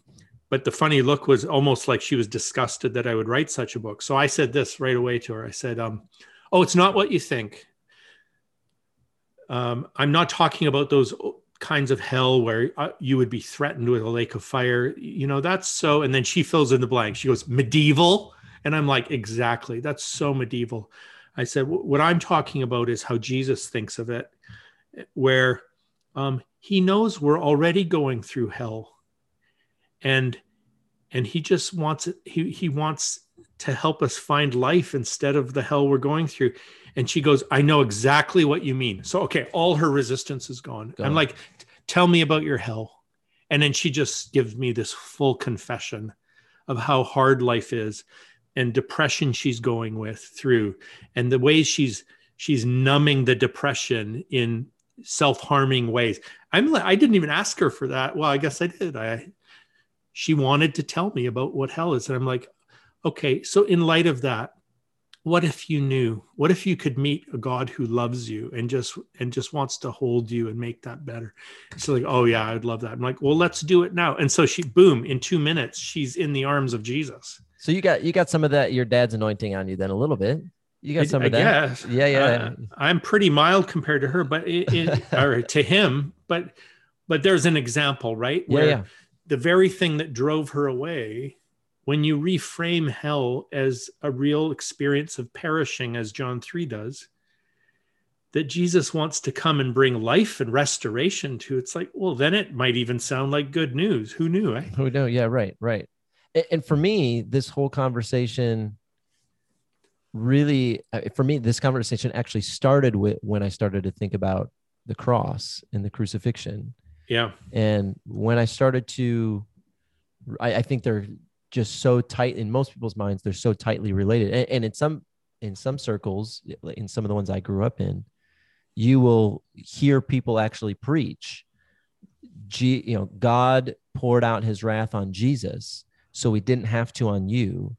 but the funny look was almost like she was disgusted that I would write such a book. So I said this right away to her. I said, um, oh, it's not what you think. Um, I'm not talking about those kinds of hell where uh, you would be threatened with a lake of fire. You know, that's so. And then she fills in the blank. She goes, medieval. And I'm like, exactly. That's so medieval. I said, what I'm talking about is how Jesus thinks of it, where um, he knows we're already going through hell. And and he just wants it, he he wants to help us find life instead of the hell we're going through. And she goes, I know exactly what you mean. So, okay, all her resistance is gone. Gone. I'm like, tell me about your hell. And then she just gives me this full confession of how hard life is and depression she's going with through and the ways she's she's numbing the depression in self-harming ways. I'm li- I didn't even ask her for that. Well, I guess I did. I she wanted to tell me about what hell is and I'm like, okay, so in light of that, what if you knew what if you could meet a god who loves you and just and just wants to hold you and make that better so like oh yeah i'd love that i'm like well let's do it now and so she boom in two minutes she's in the arms of jesus So you got you got some of that your dad's anointing on you then a little bit. You got some I of that. guess. Yeah, yeah. Uh, i'm pretty mild compared to her but it, it [LAUGHS] or to him but but there's an example right Yeah, yeah. The very thing that drove her away when you reframe hell as a real experience of perishing as john 3 does that jesus wants to come and bring life and restoration to it's like well then it might even sound like good news who knew eh? Who know? Yeah, right, right. And for me, this whole conversation really, uh, for me, this conversation actually started with when I started to think about the cross and the crucifixion. Yeah And when I started to, I, I think they're just so tight in most people's minds. They're so tightly related, and, and in some in some circles, in some of the ones I grew up in, you will hear people actually preach. G, you know, God poured out His wrath on Jesus, so He didn't have to on you.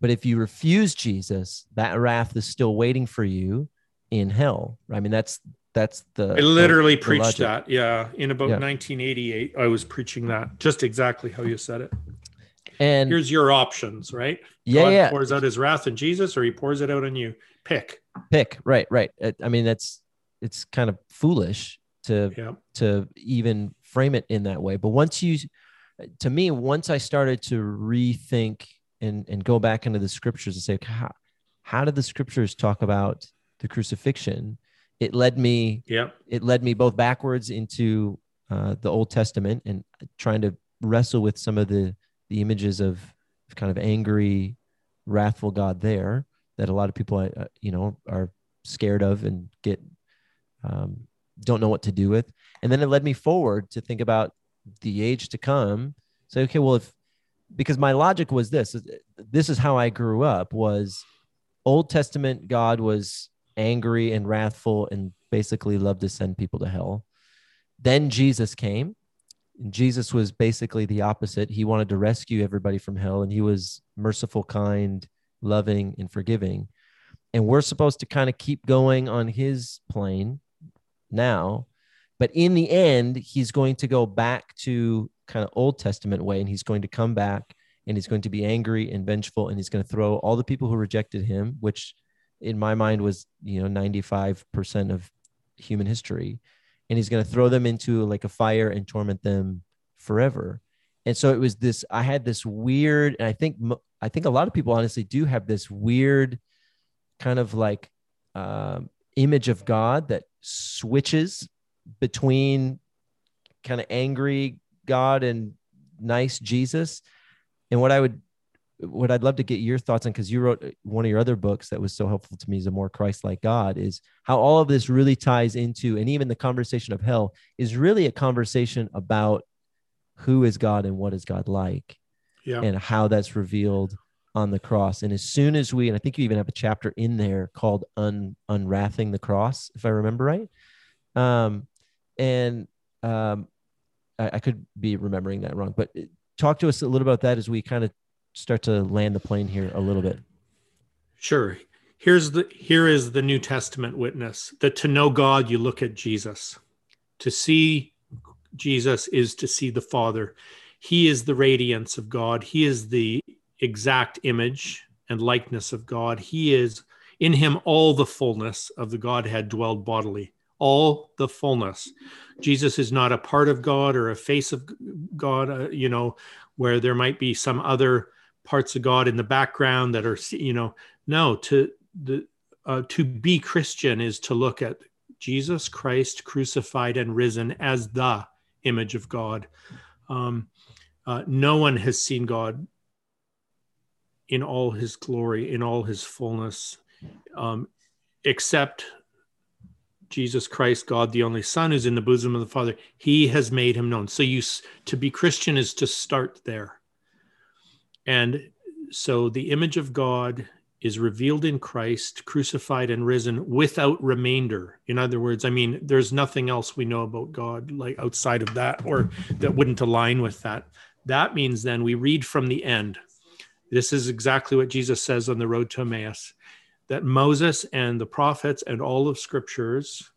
But if you refuse Jesus, that wrath is still waiting for you in hell. I mean, that's that's the i literally the- the preached logic. that yeah in about Yeah. 1988 i was preaching that just exactly how you said it. And here's your options right? Yeah, God yeah, pours out his wrath on jesus or he pours it out on you. Pick. Pick right right. I mean that's it's kind of foolish to yeah. to even frame it in that way. But once you to me once i started to rethink and and go back into the scriptures and say how, how did the scriptures talk about the crucifixion it led me yeah it led me both backwards into uh, the Old Testament and trying to wrestle with some of the the images of, of kind of angry, wrathful God there that a lot of people uh, you know are scared of and get um, don't know what to do with. And then it led me forward to think about the age to come. Say, okay, well, if because my logic was this, this is how I grew up was Old Testament God was angry and wrathful and basically loved to send people to hell. Then Jesus came Jesus was basically the opposite. He wanted to rescue everybody from hell, and he was merciful, kind, loving, and forgiving. And we're supposed to kind of keep going on his plane now. But in the end, he's going to go back to kind of Old Testament way, and he's going to come back and he's going to be angry and vengeful, and he's going to throw all the people who rejected him, which in my mind was, you know, 95% of human history and he's going to throw them into like a fire and torment them forever. And so it was this. I had this weird, and I think I think a lot of people honestly do have this weird kind of like um, image of God that switches between kind of angry God and nice Jesus. And what I would what I'd love to get your thoughts on, because you wrote one of your other books that was so helpful to me is a more Christ-like God, is how all of this really ties into, and even the conversation of hell is really a conversation about who is God and what is God like, Yeah. and how that's revealed on the cross. And as soon as we, and I think you even have a chapter in there called Un Unwrathing the Cross, if I remember right. Um, and um, I, I could be remembering that wrong, but talk to us a little about that as we kind of start to land the plane here a little bit. Sure. Here's the here is the New Testament witness that to know God you look at Jesus. To see Jesus is to see the Father. He is the radiance of God. He is the exact image and likeness of God. He is in him all the fullness of the Godhead dwelled bodily. All the fullness. Jesus is not a part of God or a face of God, uh, you know, where there might be some other parts of God in the background that are, you know, no, to the uh, to be Christian is to look at Jesus Christ crucified and risen as the image of God. Um, uh, no one has seen God in all his glory, in all his fullness, um, except Jesus Christ, God the only Son, who's in the bosom of the Father. He has made him known. So you to be Christian is to start there. And so the image of God is revealed in Christ, crucified and risen without remainder. In other words, I mean, there's nothing else we know about God like outside of that or that wouldn't align with that. That means then we read from the end. This is exactly what Jesus says on the road to Emmaus that Moses and the prophets and all of scriptures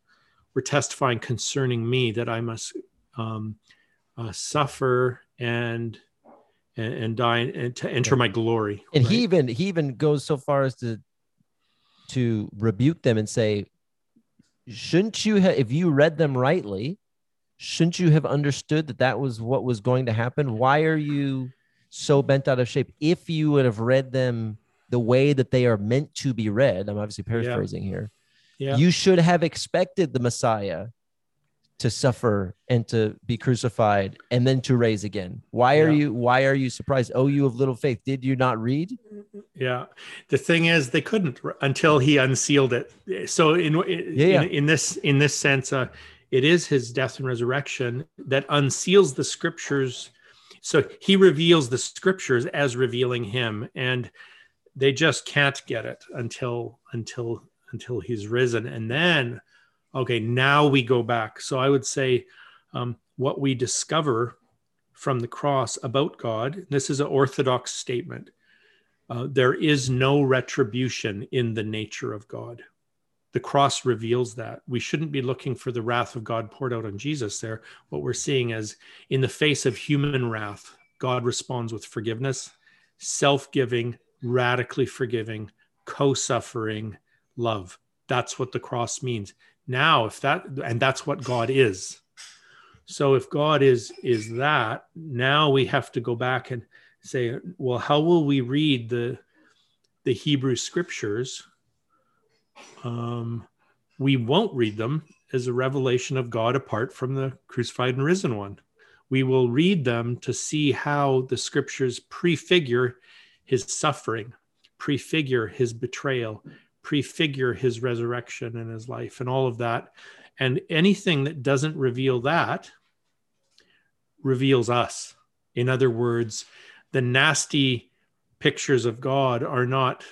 were testifying concerning me that I must um, uh, suffer and and, and die and to enter my glory. And right? he even he even goes so far as to to rebuke them and say, "Shouldn't you have, if you read them rightly, shouldn't you have understood that that was what was going to happen? Why are you so bent out of shape? If you would have read them the way that they are meant to be read, I'm obviously paraphrasing here. yeah. You should have expected the Messiah to suffer and to be crucified and then to raise again. Why are Yeah. you why are you surprised? Oh, you of little faith. Did you not read? Yeah. The thing is, they couldn't until he unsealed it. So in in, Yeah. in, in this in this sense, uh, it is his death and resurrection that unseals the scriptures. So he reveals the scriptures as revealing him, and they just can't get it until until until he's risen, and then okay, now we go back. So I would say um, what we discover from the cross about God. This is an orthodox statement. Uh, there is no retribution in the nature of God. The cross reveals that. We shouldn't be looking for the wrath of God poured out on Jesus there. What we're seeing is in the face of human wrath, God responds with forgiveness, self giving, radically forgiving, co suffering love. That's what the cross means. Now, if that, and that's what God is. So if God is is that, now we have to go back and say, well, how will we read the the Hebrew scriptures? Um, we won't read them as a revelation of God apart from the crucified and risen one. We will read them to see how the scriptures prefigure his suffering, prefigure his betrayal, prefigure his resurrection and his life, and all of that. And anything that doesn't reveal that reveals us. In other words, the nasty pictures of God are not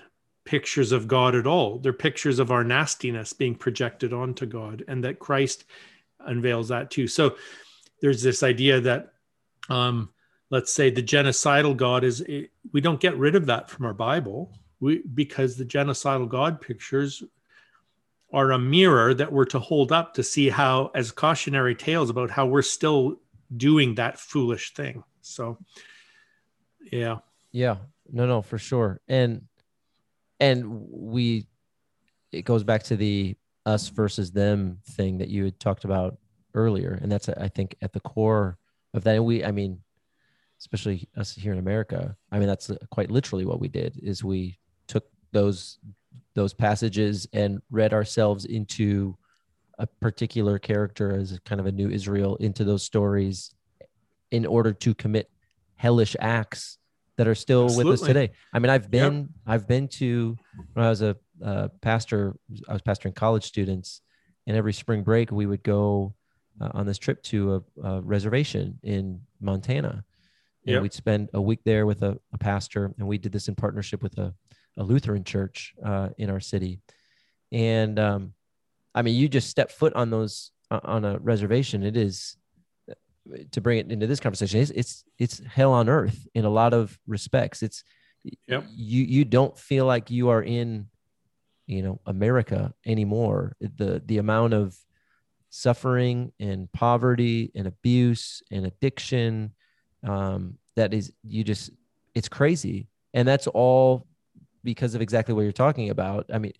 pictures of God at all. They're pictures of our nastiness being projected onto God, and that Christ unveils that too. So there's this idea that um, let's say the genocidal God is we don't get rid of that from our Bible. We because the genocidal God pictures are a mirror that we're to hold up to see how as cautionary tales about how we're still doing that foolish thing. So yeah. Yeah. No, no, for sure. And and we it goes back to the us versus them thing that you had talked about earlier. And that's I think at the core of that. And we I mean, especially us here in America, I mean that's quite literally what we did is we took those those passages and read ourselves into a particular character as kind of a new Israel into those stories in order to commit hellish acts that are still Absolutely. with us today. I mean, I've been yep. I've been to when I was a uh, pastor, I was pastoring college students, and every spring break we would go uh, on this trip to a, a reservation in Montana, and yep. we'd spend a week there with a, a, pastor, and we did this in partnership with a, a Lutheran church uh, in our city, and um, I mean, you just step foot on those uh, on a reservation, it is to bring it into this conversation it's it's, it's hell on earth in a lot of respects. It's yep. you you don't feel like you are in you know america anymore. The the amount of suffering and poverty and abuse and addiction um, that is you just it's crazy. And that's all because of exactly what you're talking about i mean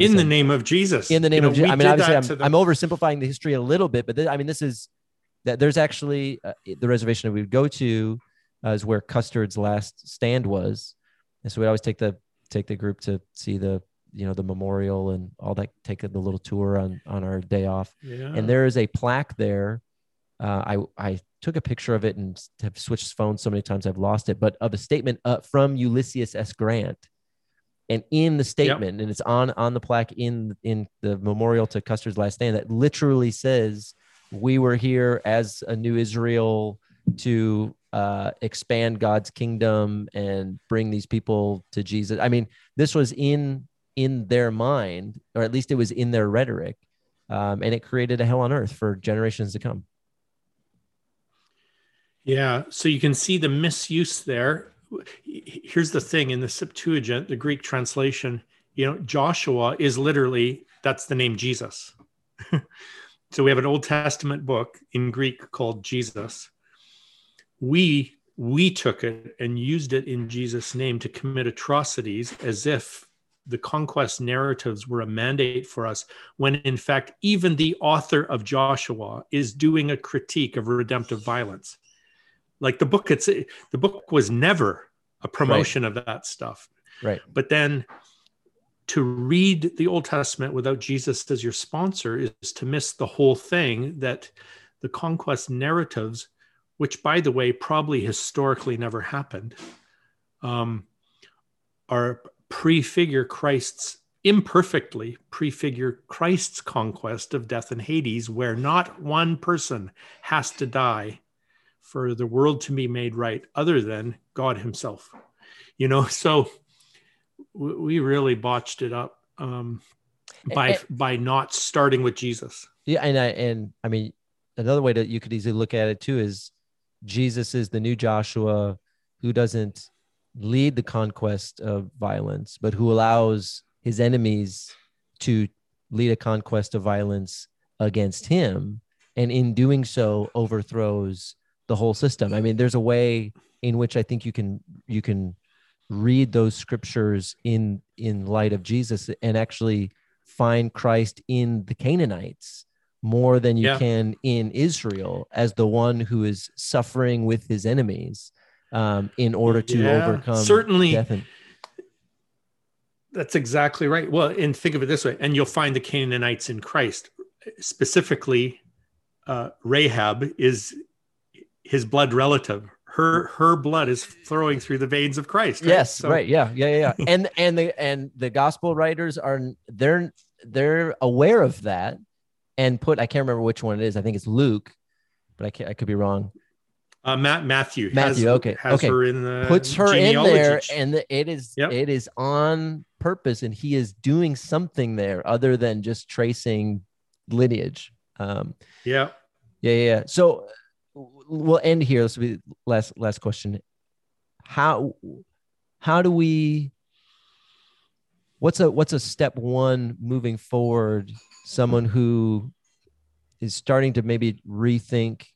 in the name of jesus in the name you of jesus i mean obviously I'm, I'm oversimplifying the history a little bit but th- i mean this is that there's actually uh, the reservation that we would go to uh, is where Custer's last stand was, and so we always take the take the group to see the you know the memorial and all that. Take the little tour on on our day off, yeah. and there is a plaque there. Uh, I I took a picture of it and have switched phones so many times I've lost it, but of a statement uh, from Ulysses S. Grant. And in the statement, yep. and it's on on the plaque in in the memorial to Custer's last stand that literally says we were here as a new Israel to uh, expand God's kingdom and bring these people to Jesus. I mean, this was in in their mind, or at least it was in their rhetoric, um, and it created a hell on earth for generations to come. Yeah, so you can see the misuse there. Here's the thing in the Septuagint, the Greek translation, you know, Joshua is literally that's the name Jesus. [LAUGHS] So we have an Old Testament book in Greek called Jesus. We we took it and used it in Jesus' name to commit atrocities as if the conquest narratives were a mandate for us, when in fact, even the author of Joshua is doing a critique of redemptive violence. Like the book, it's the book was never a promotion right. of that stuff. Right. But then to read the Old Testament without Jesus as your sponsor is to miss the whole thing that the conquest narratives, which by the way, probably historically never happened, um, are prefigure Christ's imperfectly prefigure Christ's conquest of death and Hades, where not one person has to die for the world to be made right other than God Himself. You know, [LAUGHS] so we really botched it up um, by and, by not starting with Jesus. Yeah, and I and I mean another way that you could easily look at it too is Jesus is the new Joshua who doesn't lead the conquest of violence, but who allows his enemies to lead a conquest of violence against him, and in doing so overthrows the whole system. I mean, there's a way in which I think you can you can read those scriptures in in light of Jesus and actually find Christ in the Canaanites more than you yeah. can in Israel as the one who is suffering with his enemies um, in order to yeah, overcome certainly and- that's exactly right well and think of it this way and you'll find the Canaanites in Christ specifically uh, Rahab is his blood relative her her blood is flowing through the veins of Christ. Right? Yes, so. right. Yeah, yeah, yeah. and [LAUGHS] and the and the gospel writers are they're they're aware of that and put I can't remember which one it is. I think it's Luke, but I can't I could be wrong. Uh, Matt Matthew. Matthew. Has, okay. Has okay. her in the puts her in there, and it is yep. it is on purpose, and he is doing something there other than just tracing lineage. Um, yeah. Yeah. Yeah. So we'll end here. This will be last last question. How how do we what's a what's a step one moving forward? Someone who is starting to maybe rethink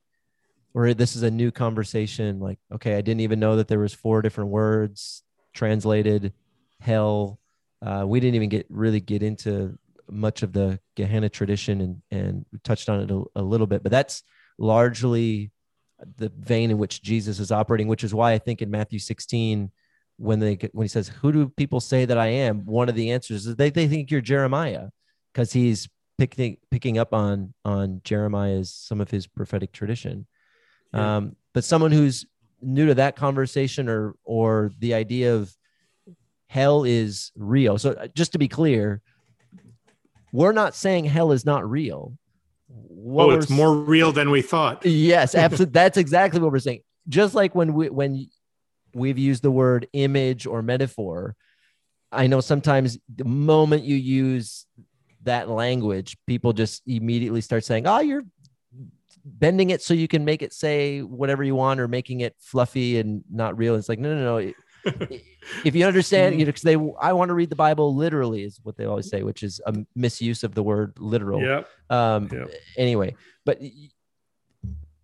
or this is a new conversation like okay i didn't even know that there was four different words translated hell uh, we didn't even get really get into much of the gehenna tradition and and touched on it a, a little bit but that's largely the vein in which jesus is operating which is why i think in matthew 16 when they when he says who do people say that i am? One of the answers is they, they think you're jeremiah because he's picking picking up on on jeremiah's some of his prophetic tradition. Yeah. um, but someone who's new to that conversation or or the idea of hell is real. So uh, just to be clear we're not saying hell is not real oh, it's more real than we thought. Yes, [LAUGHS] absolutely. That's exactly what we're saying. Just like when we when we've used the word image or metaphor, I know sometimes the moment you use that language, people just immediately start saying, "Oh, you're bending it so you can make it say whatever you want or making it fluffy and not real." It's like, no, no, no. [LAUGHS] if you understand, you know, because they, I want to read the Bible literally, is what they always say, which is a misuse of the word literal. Yeah. Um, Yeah. Anyway, but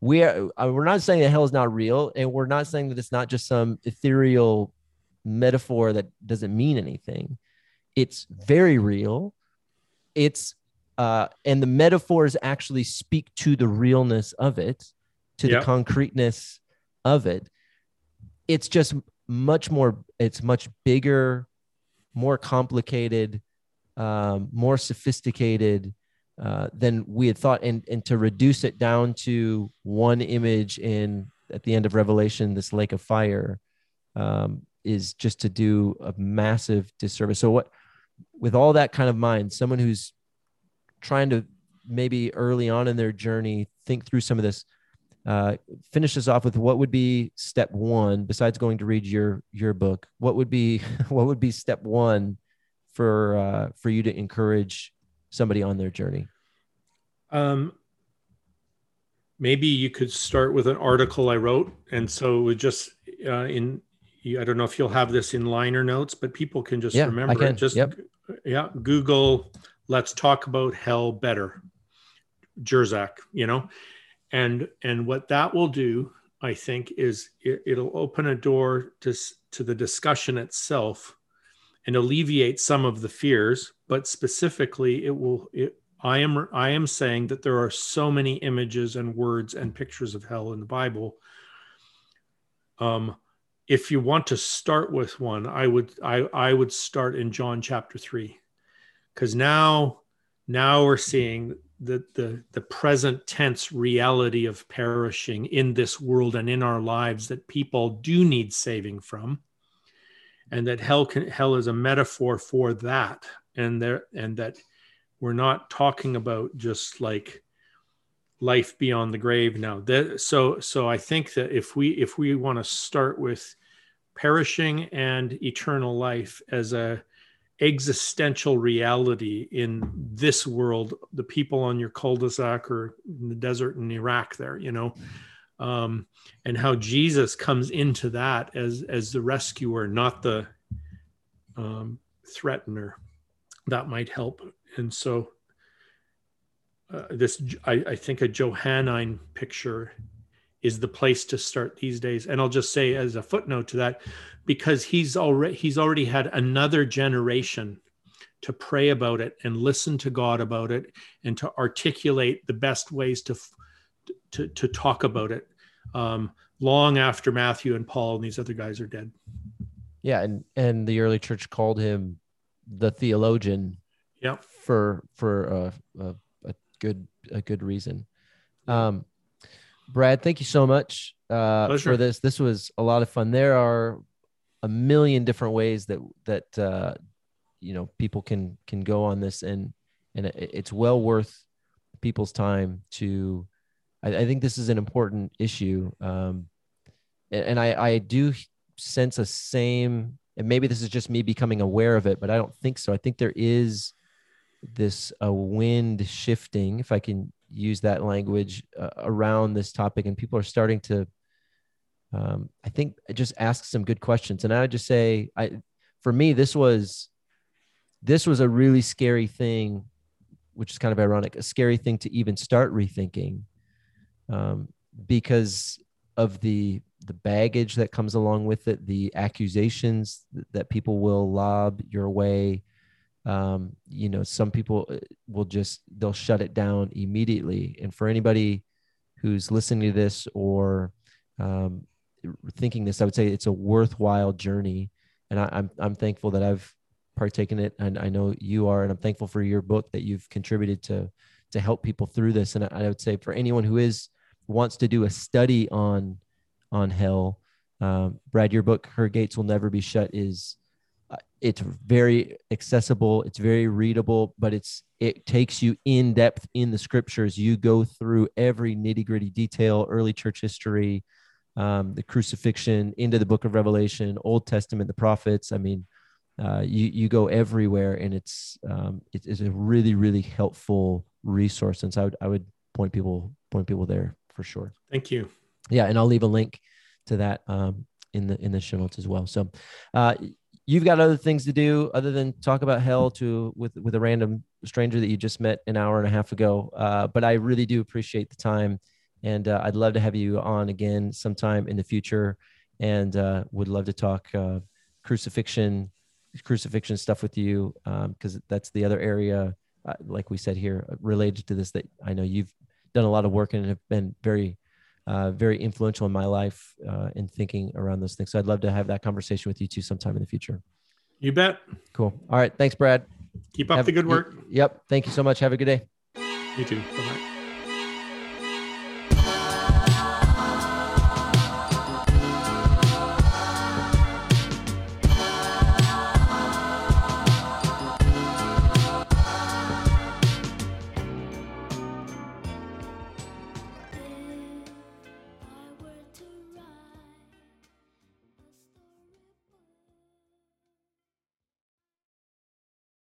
we are uh, we're not saying that hell is not real, and we're not saying that it's not just some ethereal metaphor that doesn't mean anything. It's very real. It's uh, and the metaphors actually speak to the realness of it, to Yeah. the concreteness of it. It's just much more. It's much bigger, more complicated, um, more sophisticated uh, than we had thought, and and to reduce it down to one image in at the end of Revelation, this lake of fire, um, is just to do a massive disservice. So what, with all that kind of mind, someone who's trying to maybe early on in their journey think through some of this. Uh, finish us off with what would be step one besides going to read your your book. What would be [LAUGHS] what would be step one for uh, for you to encourage somebody on their journey? Um, maybe you could start with an article I wrote, and so it would just uh, in. I don't know if you'll have this in liner notes, but people can just Yeah, I remember can. it. Just Yep. yeah, Google. Let's talk about hell better, Jersak. You know, and and what that will do, I think, is it, it'll open a door to to the discussion itself, and alleviate some of the fears. But specifically, it will it I am I am saying that there are so many images and words and pictures of hell in the Bible. Um, if you want to start with one, I would I I would start in John chapter three, because now now we're seeing the the the present tense reality of perishing in this world and in our lives that people do need saving from, and that hell can hell is a metaphor for that, and there and that we're not talking about just like life beyond the grave now. That, so so i think that if we if we want to start with perishing and eternal life as a existential reality in this world the people on your cul-de-sac or in the desert in iraq there you know? Um, and how jesus comes into that as as the rescuer not the um, threatener. That might help. And so uh, this I, I think a johannine picture is the place to start these days. And i'll just say as a footnote to that because he's already he's already had another generation to pray about it and listen to god about it and to articulate the best ways to to, to talk about it um, long after matthew and paul and these other guys are dead. Yeah, and and the early church called him the theologian yeah for for a, a, a good a good reason. Um, Brad, thank you so much uh, for this. This was a lot of fun. There are a million different ways that that uh, you know people can can go on this, and and it's well worth people's time to. I, I think this is an important issue, um, and, and I I do sense a same, and maybe this is just me becoming aware of it, but I don't think so. I think there is this uh, wind shifting, if I can use that language uh, around this topic, and people are starting to, um, I think, just ask some good questions. And I would just say, I, for me, this was, this was a really scary thing, which is kind of ironic, a scary thing to even start rethinking, um, because of the the baggage that comes along with it, the accusations that people will lob your way, um, you know some people uh, will just they'll shut it down immediately. And for anybody who's listening to this or um, thinking this i would say it's a worthwhile journey. And I, am I'm, I'm thankful that i've partaken it. And i know you are. And i'm thankful for your book that you've contributed to to help people through this. And i, I would say for anyone who is wants to do a study on on hell um, brad your book her gates will never be shut is it's very accessible it's very readable but it's it takes you in depth in the scriptures. You go through every nitty gritty detail early church history um, the crucifixion into the book of revelation old testament the prophets. I mean uh, you you go everywhere and it's um, it's a really really helpful resource and so I would, I would point people point people there for sure. Thank you. Yeah and i'll leave a link to that um, in the in the show notes as well. So uh, you've got other things to do other than talk about hell to with with a random stranger that you just met an hour and a half ago. Uh, but I really do appreciate the time, and uh, I'd love to have you on again sometime in the future, and uh, would love to talk uh, crucifixion, crucifixion stuff with you because um, that's the other area, uh, like we said here, related to this that I know you've done a lot of work and have been very uh, very influential in my life uh, in thinking around those things. So I'd love to have that conversation with you too sometime in the future. You bet. Cool. All right. Thanks, Brad. Keep up have, the good work. Yep. Thank you so much. Have a good day. You too. Bye bye.